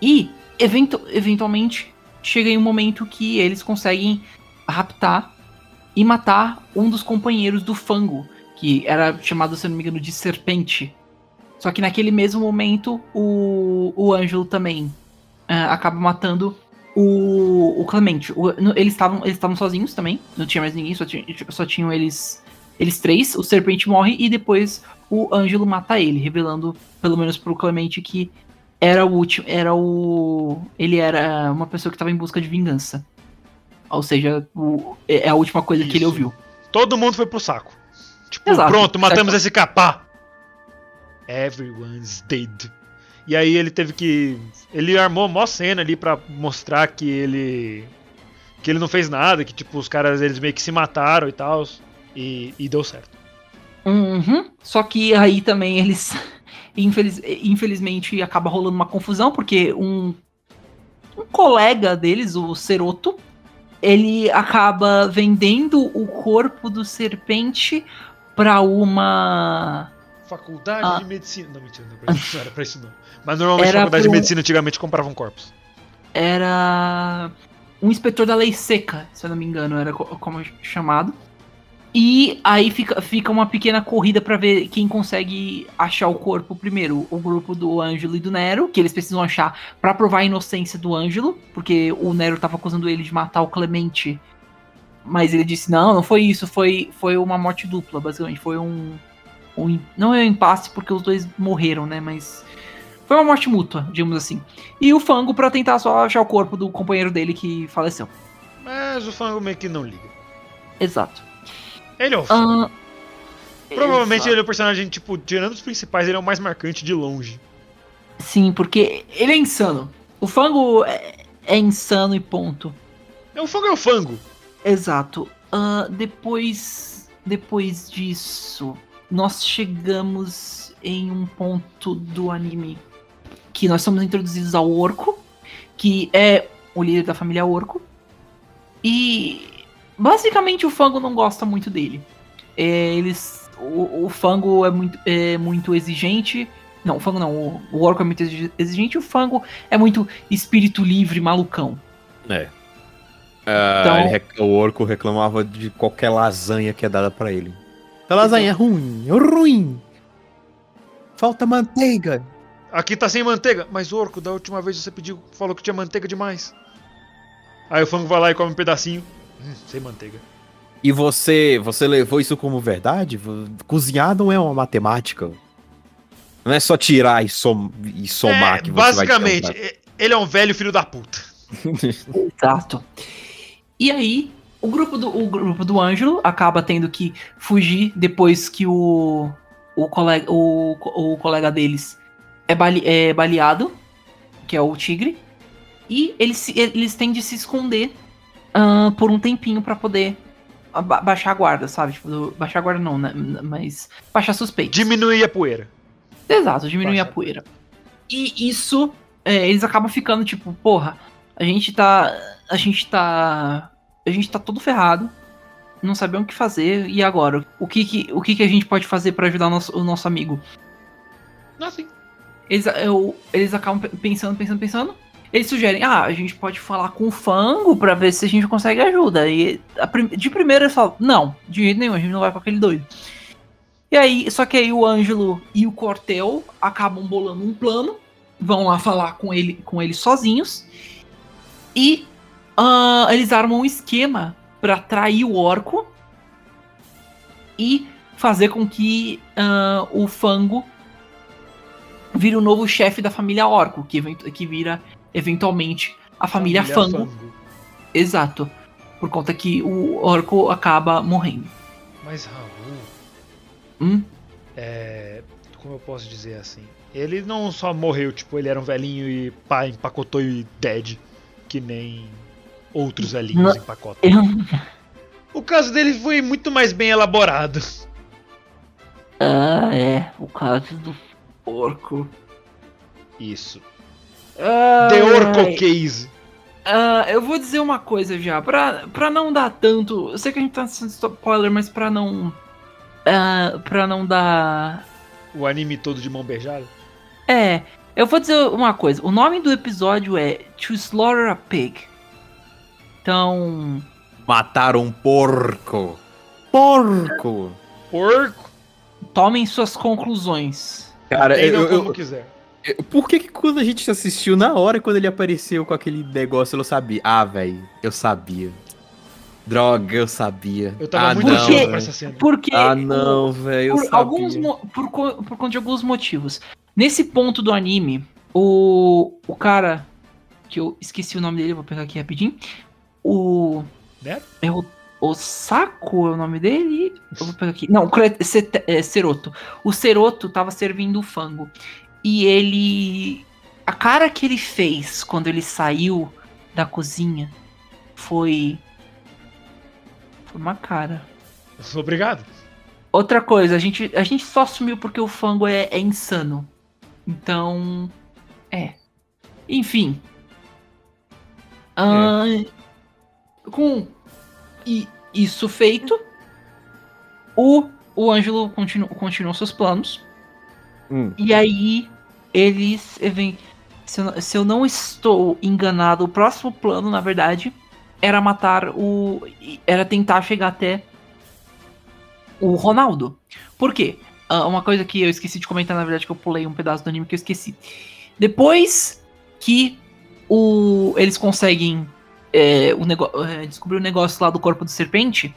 e, eventu eventualmente, chega em um momento que eles conseguem raptar e matar um dos companheiros do Fango, que era chamado, se não me engano, de Serpente. Só que naquele mesmo momento, o, o Ângelo também ah, acaba matando o, o Clemente. O- no- eles estavam eles sozinhos também, não tinha mais ninguém, só, tinha, só tinham eles eles três. O Serpente morre e depois o Ângelo mata ele, revelando, pelo menos pro Clemente, que era o último, era o ele era uma pessoa que estava em busca de vingança. Ou seja, o- é a última coisa que ele Isso. ouviu. Todo mundo foi pro saco. Tipo, Exato. pronto, matamos esse capá. Everyone's dead. E aí ele teve que. Ele armou mó cena ali pra mostrar que ele. Que ele não fez nada, que tipo, os caras eles meio que se mataram e tal. E, e deu certo. Uhum. Só que aí também eles. infeliz- infelizmente acaba rolando uma confusão, porque um, um colega deles, o Ceroto, ele acaba vendendo o corpo do serpente pra uma. Faculdade Ah. de medicina. Não, mentira, não, pra isso não era pra isso não. Mas normalmente Era faculdade de pro- medicina antigamente compravam corpos. Era um inspetor da lei seca, se eu não me engano, era co- como é chamado. E aí fica, fica uma pequena corrida pra ver quem consegue achar o corpo primeiro. O grupo do Ângelo e do Nero, que eles precisam achar pra provar a inocência do Ângelo, porque o Nero tava acusando ele de matar o Clemente. Mas ele disse: não, não foi isso, foi, foi uma morte dupla, basicamente. Foi um. um não é um impasse porque os dois morreram, né? Mas. Foi uma morte mútua, digamos assim. E o Fango pra tentar só achar o corpo do companheiro dele que faleceu. Mas o fango meio que não liga. Exato. Ele é o fango. Ah, Provavelmente exato. ele é o personagem, tipo, tirando os principais, ele é o mais marcante de longe. Sim, porque ele é insano. O Fango é, é insano e ponto. É o fango é o fango. Exato. Ah, depois, depois disso, nós chegamos em um ponto do anime que nós somos introduzidos ao Orco, que é o líder da família Orco. E basicamente o Fango não gosta muito dele. É, eles, o, o Fango é muito, é muito exigente. Não, o Fango não. O, o Orco é muito exi- exigente. O Fango é muito espírito livre, malucão. É. Ah, Então- O orco reclamava de qualquer lasanha que é dada pra ele. A lasanha é ruim, é ruim. Falta manteiga. Aqui tá sem manteiga. Mas, Orco, da última vez você pediu, falou que tinha manteiga demais. Aí o fango vai lá e come um pedacinho. Hum, sem manteiga. E você, você levou isso como verdade? Cozinhar não é uma matemática. Não é só tirar e, som- e somar É, que você vai basicamente, um e- ele é um velho filho da puta. Exato. E aí, O grupo do, o grupo do Ângelo acaba tendo que fugir depois que o, o, colega, o, o colega deles é, bale, é baleado, que é o tigre. E eles, se- eles têm de se esconder ah, por um tempinho pra poder baixar a guarda, sabe? Tipo, baixar a guarda não, né? Mas baixar suspeitos. Diminuir a poeira. Exato, diminuir Baixa. a poeira. E isso, é, eles acabam ficando tipo, porra, a gente tá. A gente tá. A gente tá todo ferrado. Não sabemos o que fazer. E agora? O que que, o que, que a gente pode fazer pra ajudar o nosso, o nosso amigo? Assim. Eles, eu- eles acabam pe- pensando, pensando, pensando. Eles sugerem, ah, a gente pode falar com o Fango pra ver se a gente consegue ajuda. E prim- de primeira eles falam, não, de jeito nenhum, a gente não vai com aquele doido. E aí, só que aí o Ângelo e o Cortel acabam bolando um plano, vão lá falar com ele, com eles sozinhos. E ah, eles armam um esquema pra trair o orco e fazer com que ah, o Fango vire o novo chefe da família Orco, que, que vira eventualmente a família, Fango. Exato. Por conta que o Orco acaba morrendo. Mas Raul, Hum? é. Como eu posso dizer assim? Ele não só morreu, tipo, ele era um velhinho e pá, empacotou e dead. Que nem outros velhinhos Não. empacotam. Eu... O caso dele foi muito mais bem elaborado. Ah, é. O caso do porco. Isso. Ah, The Orco Case. ah, eu vou dizer uma coisa já, pra, pra não dar tanto. Eu sei que a gente tá sendo spoiler, mas pra não. ah, pra não dar. O anime todo de mão beijada. É, eu vou dizer uma coisa. O nome do episódio é To Slaughter a Pig. Então. Matar um porco. Porco! Porco. Tomem suas conclusões. Cara, Entendam eu, eu- como quiser. Eu- por que, que quando a gente assistiu na hora, quando ele apareceu com aquele negócio, eu sabia? Ah, velho, eu sabia. Droga, eu sabia. Eu tava ah, muito não, velho. pra essa cena. Porque. Ah, não, velho, eu por sabia. alguns por, por conta de alguns motivos. Nesse ponto do anime, o, o cara que eu esqueci o nome dele, vou pegar aqui rapidinho. O Né? é o Osako é o nome dele? Eu vou pegar aqui. Não, é, Seroto. O Seroto tava servindo o fango. E ele a cara que ele fez quando ele saiu da cozinha foi foi uma cara. Obrigado. Outra coisa, a gente, a gente só sumiu porque o fango é, é insano. Então. É. Enfim. Ah, Com i- isso feito, o, o Ângelo continu, continuou seus planos. Hum. E aí, eles. even- Se eu, não- se eu não estou enganado, o próximo plano, na verdade, era matar o. Era tentar chegar até o Ronaldo. Por quê? Ah, uma coisa que eu esqueci de comentar, na verdade, que eu pulei um pedaço do anime que eu esqueci. Depois que o, eles conseguem é, o é, descobrir o negócio lá do corpo do serpente,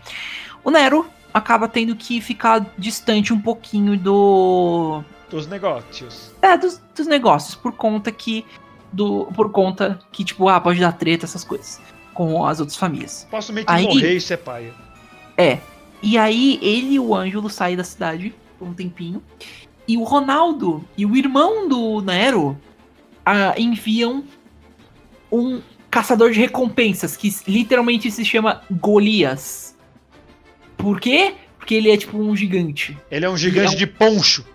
o Nero acaba tendo que ficar distante um pouquinho do. Dos negócios. É, dos, dos negócios, por conta que. Do, por conta que, tipo, ah, pode dar treta, essas coisas. Com as outras famílias. Posso meio que Aí- morrer e ser paia. É. E aí ele e o Ângelo saem da cidade por um tempinho. E o Ronaldo e o irmão do Nero ah, enviam um caçador de recompensas que literalmente se chama Golias. Por quê? Porque ele é tipo um gigante. Ele é um gigante é de poncho.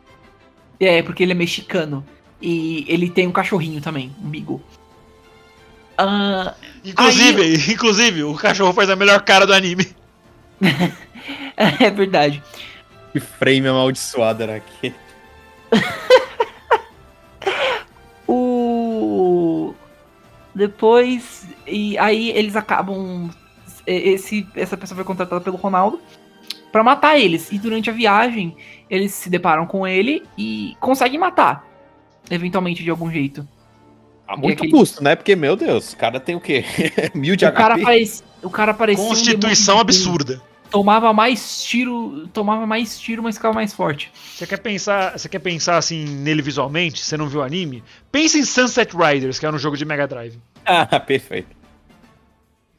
É, porque ele é mexicano. E ele tem um cachorrinho também, um Bigo. Ah, Inclusive, inclusive, o cachorro faz a melhor cara do anime. é verdade. Que frame amaldiçoado era aquele. O depois e aí eles acabam esse essa pessoa foi contratada pelo Ronaldo pra matar eles e durante a viagem eles se deparam com ele e conseguem matar eventualmente de algum jeito. A muito aquele- custo, né? Porque, meu Deus, o cara tem o quê? Mil de O cara HP? parecia, o cara parecia um Constituição demônio. absurda. Tomava mais tiro, tomava mais tiro, mas ficava mais forte. Você quer pensar, você quer pensar assim nele visualmente? Você não viu o anime? Pensa em Sunset Riders, que era um jogo de Mega Drive. Ah, perfeito.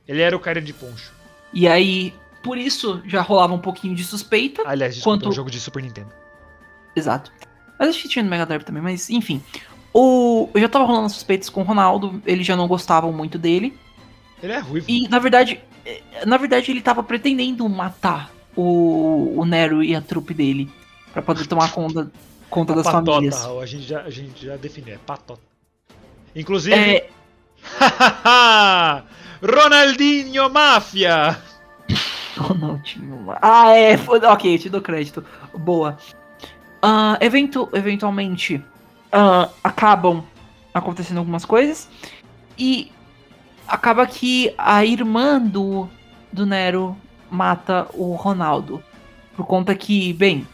Ele era o cara de poncho. E aí, por isso, já rolava um pouquinho de suspeita. Aliás, desculpa, Quanto- é um jogo de Super Nintendo. Exato. Mas acho que tinha no Mega Drive também, mas enfim. O, eu já tava rolando suspeitas com o Ronaldo, eles já não gostavam muito dele. Ele é ruivo. E na verdade, eh, na verdade ele tava pretendendo matar o, o Nero e a trupe dele Pra poder tomar conta, conta das patota, famílias. A gente já, a gente já definiu, é patota. Inclusive, É, Ronaldinho Máfia! Ronaldinho. Ah, é. Ok, te dou crédito. Boa. Evento, eventualmente, ah, acabam acontecendo algumas coisas. E acaba que a irmã do, do Nero mata o Ronaldo. Por conta que, bem,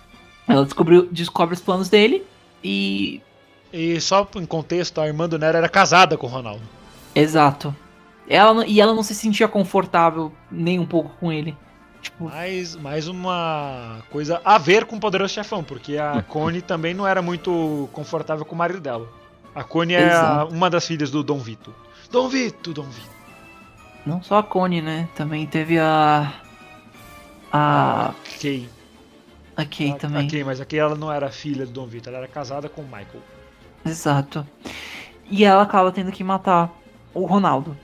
ela descobriu, descobre os planos dele. E. E só em contexto, a irmã do Nero era casada com o Ronaldo. Exato. Ela, não- e ela não se sentia confortável nem um pouco com ele. Tipo, Mais, mais uma coisa a ver com o Poderoso Chefão, porque a Connie também não era muito confortável com o marido dela. A Connie é a- uma das filhas do Dom Vito. Dom Vito, Dom Vito. Não só a Connie, né? Também teve a. A. Kay. A Kay A- também. A Kay, mas a Kay ela não era filha do Dom Vito, ela era casada com o Michael. Exato. E ela acaba tendo que matar o Ronaldo.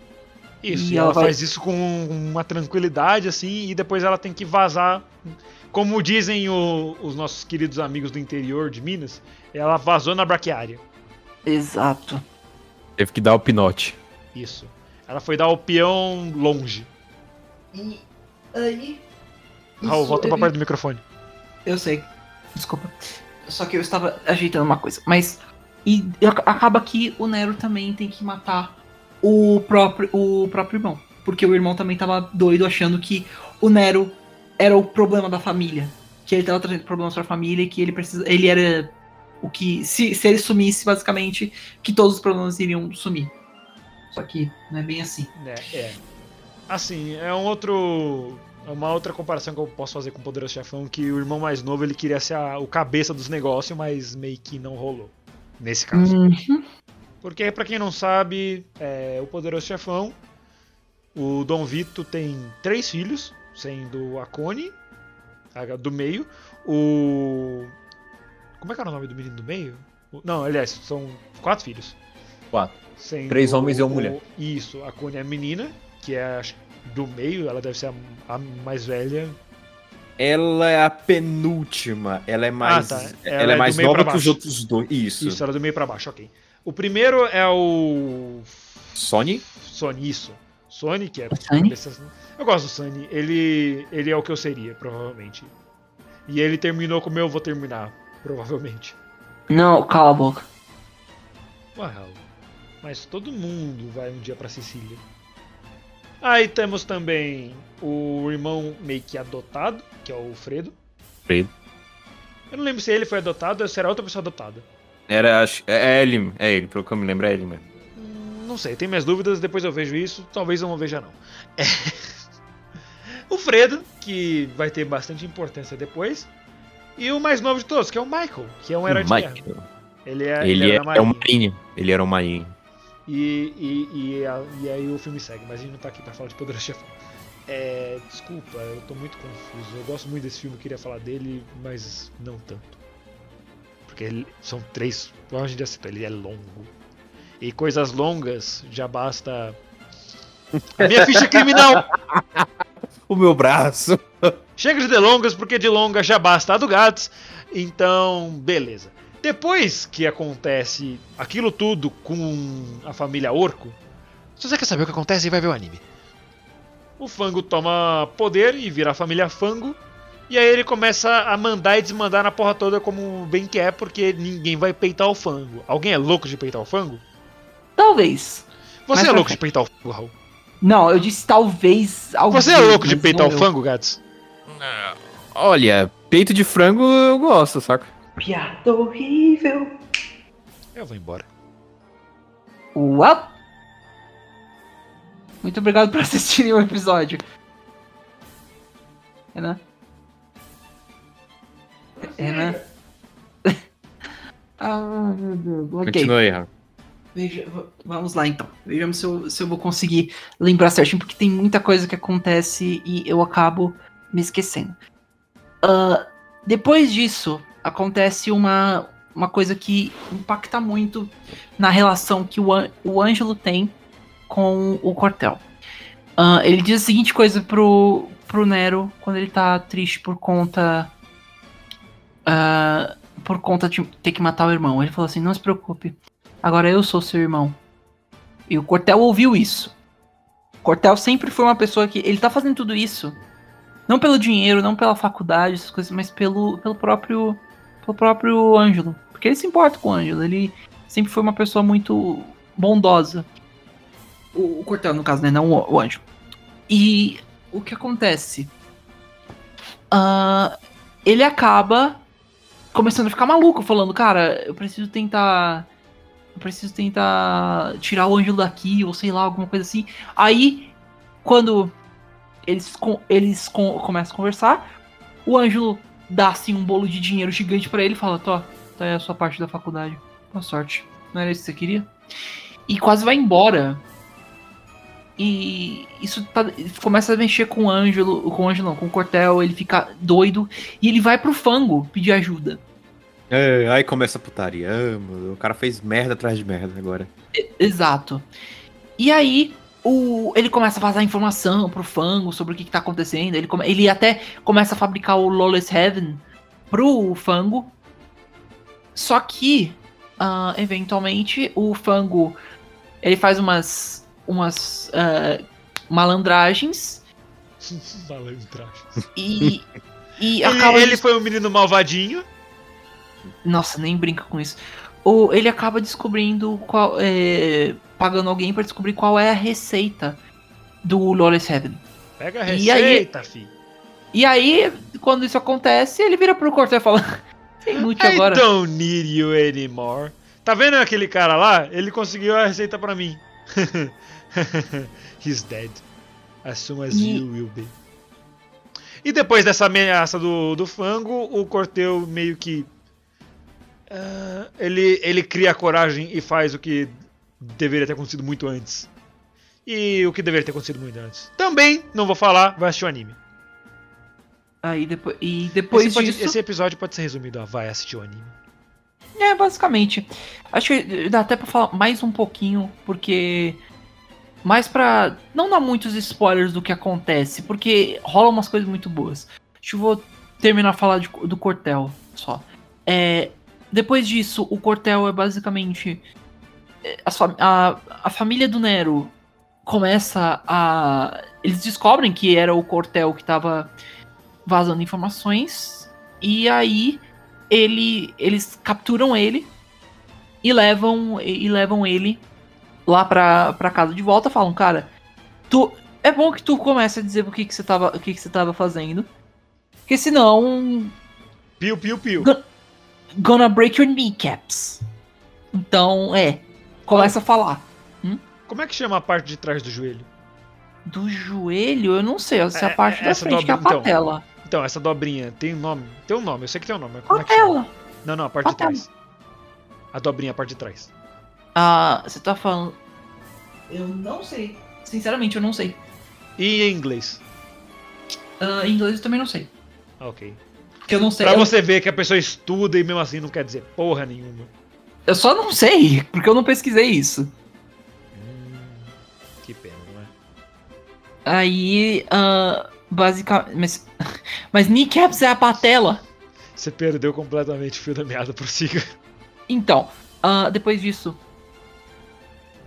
Isso, E e ela ela vai- faz isso com uma tranquilidade, assim, e depois ela tem que vazar. Como dizem o- os nossos queridos amigos do interior de Minas, ela vazou na braquiária. Exato. Teve que dar o pinote. Isso. Ela foi dar o peão longe. E aí. Raul, volta pra perto do microfone. Eu sei. Desculpa. Só que eu estava ajeitando uma coisa. Mas. E ac- acaba que o Nero também tem que matar o próprio, o próprio irmão. Porque o irmão também tava doido achando que o Nero era o problema da família. Que ele tava trazendo problemas pra família e que ele precisa. Ele era o que. Se, se ele sumisse, basicamente, que todos os problemas iriam sumir. Só que não é bem assim. É, é. Assim, é um outro. É uma outra comparação que eu posso fazer com o Poderoso Chefão, que o irmão mais novo ele queria ser a- o cabeça dos negócios, mas meio que não rolou. Nesse caso. Uhum. Porque, pra quem não sabe, é, o Poderoso Chefão, o Dom Vito tem três filhos, sendo a Connie, a do meio, o. Como é que era o nome do menino do meio? O- Não, aliás, são quatro filhos. Quatro. Sendo Três homens e uma o- mulher. Isso, a Connie é a menina, que é acho, do meio, ela deve ser a, a mais velha. Ela é a penúltima. Ela é mais. tá. Ela, Ela é é mais nova que os outros dois. Isso. Isso, ela é do meio pra baixo, ok. O primeiro é o Sony? Sony, isso. Sony, que é. Sony? Eu gosto do Sony. Ele, ele é o que eu seria, provavelmente. E ele terminou como eu vou terminar, provavelmente. Não, cala a boca. Uau. Mas todo mundo vai um dia pra Sicília. Aí temos também o irmão meio que adotado, que é o Fredo. Fredo. Eu não lembro se ele foi adotado ou se era outra pessoa adotada. Era. acho- É é ele. É ele, pelo que eu me lembro, é ele mesmo. Hum, Não sei, tem minhas dúvidas, depois eu vejo isso, talvez eu não veja não. É. O Fredo, que vai ter bastante importância depois. E o mais novo de todos, que é o Michael, que é um herói de guerra. Michael. Ele é, Ele, ele é, é um marinho. Ele era um marinho. E, e, e, a- e aí o filme segue, mas a gente não tá aqui pra falar de Poderoso Chefão. É, desculpa, eu tô muito confuso. Eu gosto muito desse filme, queria falar dele, mas não tanto. Porque ele- são três, como a gente já citou, ele é longo. E coisas longas já basta. A minha ficha criminal! O meu braço. Chega de delongas, porque de longa já basta a do Gats. Então, beleza. Depois que acontece aquilo tudo com a família Orco, se você quer saber o que acontece, vai ver o anime. O Fango toma poder e vira a família Fango. E aí ele começa a mandar e desmandar na porra toda como bem quer, porque ninguém vai peitar o Fango. Alguém é louco de peitar o Fango? Talvez. Você Mas é louco de peitar o Fango, Raul? Não, eu disse talvez. Você é louco de peitar o. Fango, Gats? Olha, peito de frango eu gosto, saca? Piada horrível. Eu vou embora. What? Muito obrigado por assistirem o episódio. Renan? Renan? ah, meu Deus. Ok. Continua aí, Rafa. Veja, vamos lá então. Vejamos se eu, se eu vou conseguir lembrar certinho, porque tem muita coisa que acontece e eu acabo me esquecendo. Ah, depois disso, acontece uma, uma coisa que impacta muito na relação que o, o Ângelo tem com o Cortel. Ah, ele diz a seguinte coisa pro, pro Nero quando ele tá triste por conta. Ah, por conta de ter que matar o irmão. Ele falou assim: não se preocupe. Agora eu sou seu irmão. E o Cortel ouviu isso. O Cortel sempre foi uma pessoa que. Ele tá fazendo tudo isso. Não pelo dinheiro, não pela faculdade, essas coisas, mas pelo, pelo próprio. Pelo próprio Ângelo. Porque ele se importa com o Ângelo. Ele sempre foi uma pessoa muito bondosa. O, o Cortel, no caso, né? Não o, o Ângelo. E o que acontece? Ah, ele acaba começando a ficar maluco, falando, cara, eu preciso tentar. Eu preciso tentar tirar o Ângelo daqui, ou sei lá, alguma coisa assim. Aí, quando eles, eles com- começam a conversar, o Ângelo dá assim um bolo de dinheiro gigante pra ele e fala: Tó, tá aí a sua parte da faculdade. Boa sorte. Não era isso que você queria? E quase vai embora. E isso tá- começa a mexer com o Ângelo, com o Ângelo não, com o Cortel, ele fica doido e ele vai pro fango pedir ajuda. É, aí começa a putaria. O cara fez merda atrás de merda agora. Exato. E aí, o, ele começa a vazar informação pro Fango sobre o que, que tá acontecendo. Ele, come- ele até começa a fabricar o Lawless Heaven pro Fango. Só que, ah, eventualmente, o Fango ele faz umas, umas ah, malandragens Malandragem. e, e Ele, acaba. ele foi um menino malvadinho. Nossa, nem brinca com isso. Ou ele acaba descobrindo qual. é, pagando alguém pra descobrir qual é a receita do Lawless Heaven. Pega a E aí- receita, fi. E aí, quando isso acontece, ele vira pro Cortel e fala: Você é inútil I agora. don't need you anymore. Tá vendo aquele cara lá? Ele conseguiu a receita pra mim. He's dead. As soon as E- you will be. E depois dessa ameaça do, do fango, o Corteu meio que. ah, ele, ele cria a coragem e faz o que deveria ter acontecido muito antes. E o que deveria ter acontecido muito antes. Também, não vou falar, vai assistir o anime. Aí depois, e depois esse, pode- disso. esse episódio pode ser resumido a vai assistir o anime. É, basicamente. Acho que dá até pra falar mais um pouquinho, porque. Mais pra não dar muitos spoilers do que acontece, porque rola umas coisas muito boas. Deixa eu vou terminar a falar de- do Cortel só. É, depois disso, o Cortel é basicamente. é, fam- a, a família do Nero começa a. Eles descobrem que era o Cortel que tava vazando informações. E aí ele, eles capturam ele e levam e levam ele lá pra, pra casa de volta. Falam, cara, tu é bom que tu comece a dizer o que que você tava, o que que você tava fazendo, porque senão Piu, piu, piu. gonna break your kneecaps. Então, é, começa a falar. Como é que chama a parte de trás do joelho? Do joelho, eu não sei, essa é É, a parte é, da essa frente, que é a dobra- então. Então, essa dobrinha tem um nome? Tem um nome, eu sei que tem um nome. Como é que chama? Não, não, a parte de trás. A dobrinha, a parte de trás. Ah, você tá falando. Eu não sei. Sinceramente, eu não sei. E em inglês? Ah, em inglês eu também não sei. Ah, ok. Porque eu não sei. Pra eu, você ver que a pessoa estuda e mesmo assim não quer dizer porra nenhuma. eu só não sei, porque eu não pesquisei isso. Hum, que pena, não é? Aí, ah, basicamente. Mas, mas kneecaps é a patela. Você perdeu completamente o fio da meada, prossiga. Então, ah, depois disso,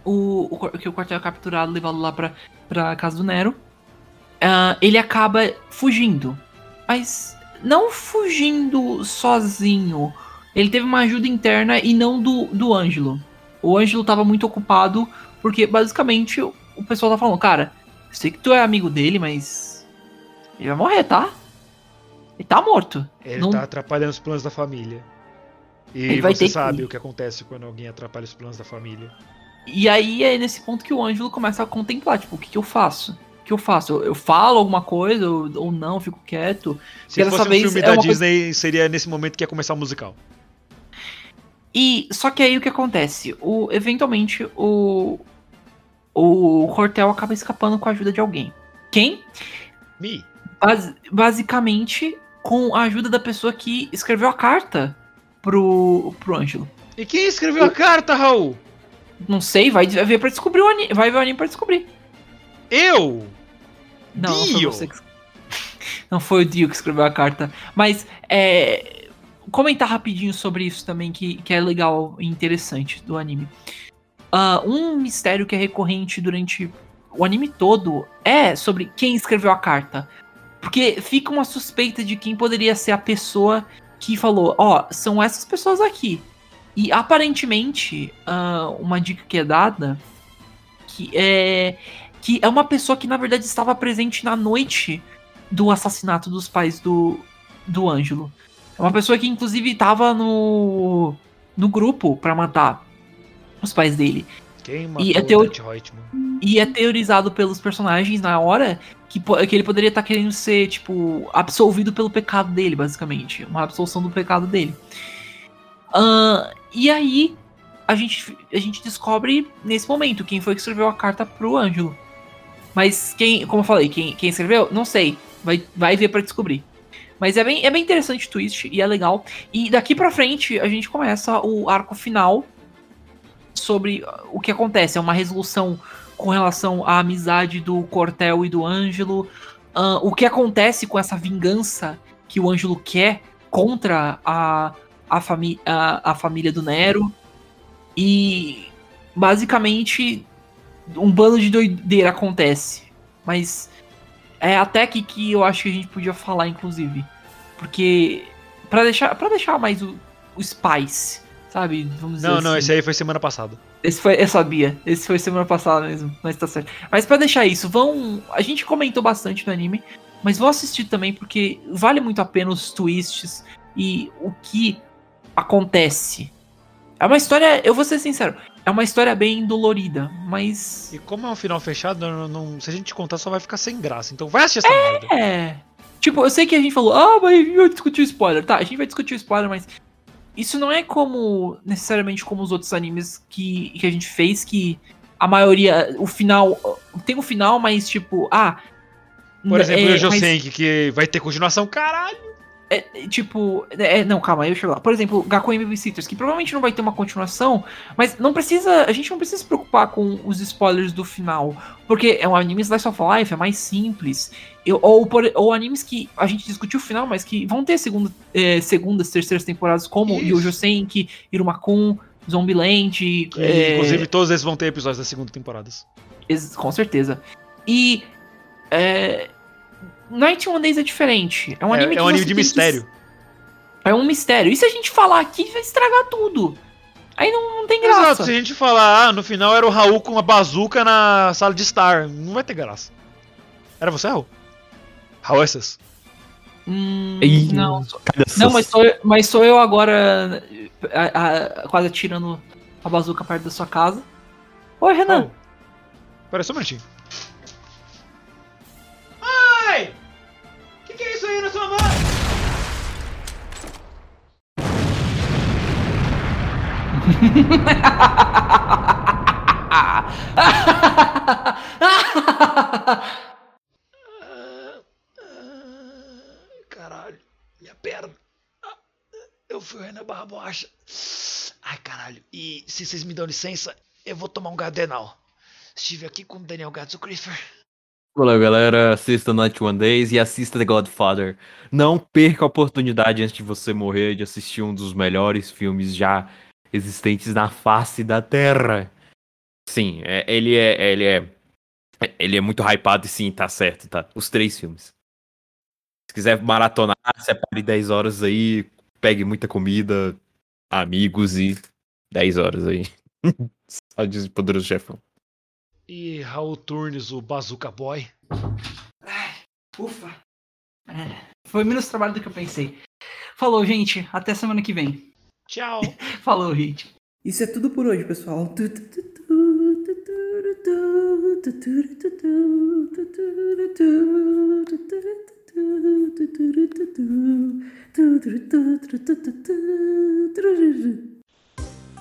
o, o, que o quartel é capturado, levado lá pra, pra casa do Nero, ah, ele acaba fugindo. Mas não fugindo sozinho. Ele teve uma ajuda interna e não do, do Ângelo. O Ângelo tava muito ocupado, porque basicamente o, pessoal tá falando, cara, sei que tu é amigo dele, mas. Ele vai morrer, tá? Ele tá morto. Ele Não- tá atrapalhando os planos da família. E Ele você que sabe ir. o que acontece quando alguém atrapalha os planos da família. E aí é nesse ponto que o Ângelo começa a contemplar, tipo, o que, que eu faço? O que eu faço? Eu, eu falo alguma coisa ou, ou não, fico quieto? Se fosse um filme é da coisa- Disney, seria nesse momento que ia começar o musical. E só que aí o que acontece? O, eventualmente o o Cortel acaba escapando com a ajuda de alguém. Quem? Me. Bas- basicamente com a ajuda da pessoa que escreveu a carta pro, pro Ângelo. E quem escreveu a carta, Raul? Não sei, vai ver para descobrir o anime, vai ver o anime pra descobrir. Eu? Não, não foi Dio. você que... Não foi o Dio que escreveu a carta. Mas, é... Comentar rapidinho sobre isso também, que, que é legal e interessante do anime. Ah, um mistério que é recorrente durante o anime todo é sobre quem escreveu a carta. Porque fica uma suspeita de quem poderia ser a pessoa que falou, ó, são essas pessoas aqui. E aparentemente, ah, uma dica que é dada que é que é uma pessoa que na verdade estava presente na noite do assassinato dos pais do, do Ângelo. É uma pessoa que inclusive estava no no grupo pra matar os pais dele. Quem matou E Reutemann? E é teorizado pelos personagens na hora que, que ele poderia estar querendo ser, tipo, absolvido pelo pecado dele, basicamente. Uma absolução do pecado dele. Ahn, e aí, a gente, a gente descobre nesse momento quem foi que escreveu a carta pro Ângelo. Mas quem, como eu falei, quem, quem escreveu, não sei. Vai, vai ver pra descobrir. Mas é bem, é bem interessante o twist e é legal. E daqui pra frente a gente começa o arco final sobre uh, o que acontece. É uma resolução com relação à amizade do Cortel e do Ângelo. ah, o que acontece com essa vingança que o Ângelo quer contra a, a, fami a, a família do Nero. E basicamente um bando de doideira acontece. Mas é até aqui que eu acho que a gente podia falar, inclusive. Porque. Pra deixar, deixar mais o, o Spice, sabe? Vamos dizer Não, não, assim. esse aí foi semana passada. Esse foi, eu sabia. Esse foi semana passada mesmo, mas tá certo. Mas pra deixar isso, vão. A gente comentou bastante no anime, mas vão assistir também porque vale muito a pena os twists e o que acontece. É uma história, eu vou ser sincero, é uma história bem dolorida, mas E como é um final fechado, não, não- se a gente contar só vai ficar sem graça. Então vai assistir essa merda. é. Tipo, eu sei que a gente falou, ah, mas vai discutir o spoiler. Tá, a gente vai discutir o spoiler, mas isso não é como necessariamente como os outros animes que, que a gente fez, que a maioria, o final. Tem um final, mas tipo, ah. Por exemplo, é, o mas- Josenki, que vai ter continuação, caralho. É, tipo, é, não, calma, eu chego lá. Por exemplo, Gakuen Babysitters, que provavelmente não vai ter uma continuação, mas não precisa, a gente não precisa se preocupar com os spoilers do final, porque é um anime slice of life, é mais simples. Eu- ou, por- ou animes que a gente discutiu o final, mas que vão ter segunda, é, segundas, terceiras temporadas, como Isso. Yojo Senki, Irumakun, Zombieland. E, é, Inclusive, todos esses vão ter episódios da segunda temporada. Ex- Com certeza. E. É, Night One Days é diferente. É um É, anime é que um anime de tem que- mistério. É um mistério. E se a gente falar aqui, vai estragar tudo. Aí não, não tem Exato, graça. se a gente falar, ah, no final era o Raul com a bazuca na sala de estar, não vai ter graça. Era você, Raul? Raul é essas? Hum, Ih, não, não mas, sou, eu- mas sou eu agora a- a- quase atirando a bazuca perto da sua casa. Oi, Renan. Raul. Pera só um minutinho. Caralho, minha perna. Eu fui o Renan Barbocha. Ai, caralho. E se vocês me dão licença, eu vou tomar um Gardenal. Estive aqui com o Daniel Gadzo Griffer. Valeu, galera. Assista Night One Days e assista The Godfather. Não perca a oportunidade antes de você morrer de assistir um dos melhores filmes já existentes na face da Terra. Sim, é- ele é, ele é, ele é muito hypado e sim, tá certo, tá? Os três filmes. Se quiser maratonar, separe 10 horas aí, pegue muita comida, amigos e 10 horas aí. Só de Poderoso Chefão. E Raul Turnes, o Bazooka Boy. Ufa. É, foi menos trabalho do que eu pensei. Falou, gente. Até semana que vem. Tchau. Falou, gente. Isso é tudo por hoje, pessoal.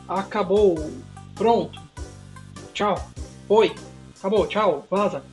Acabou. Pronto. Tchau. Foi. Acabou. Tchau. Vaza.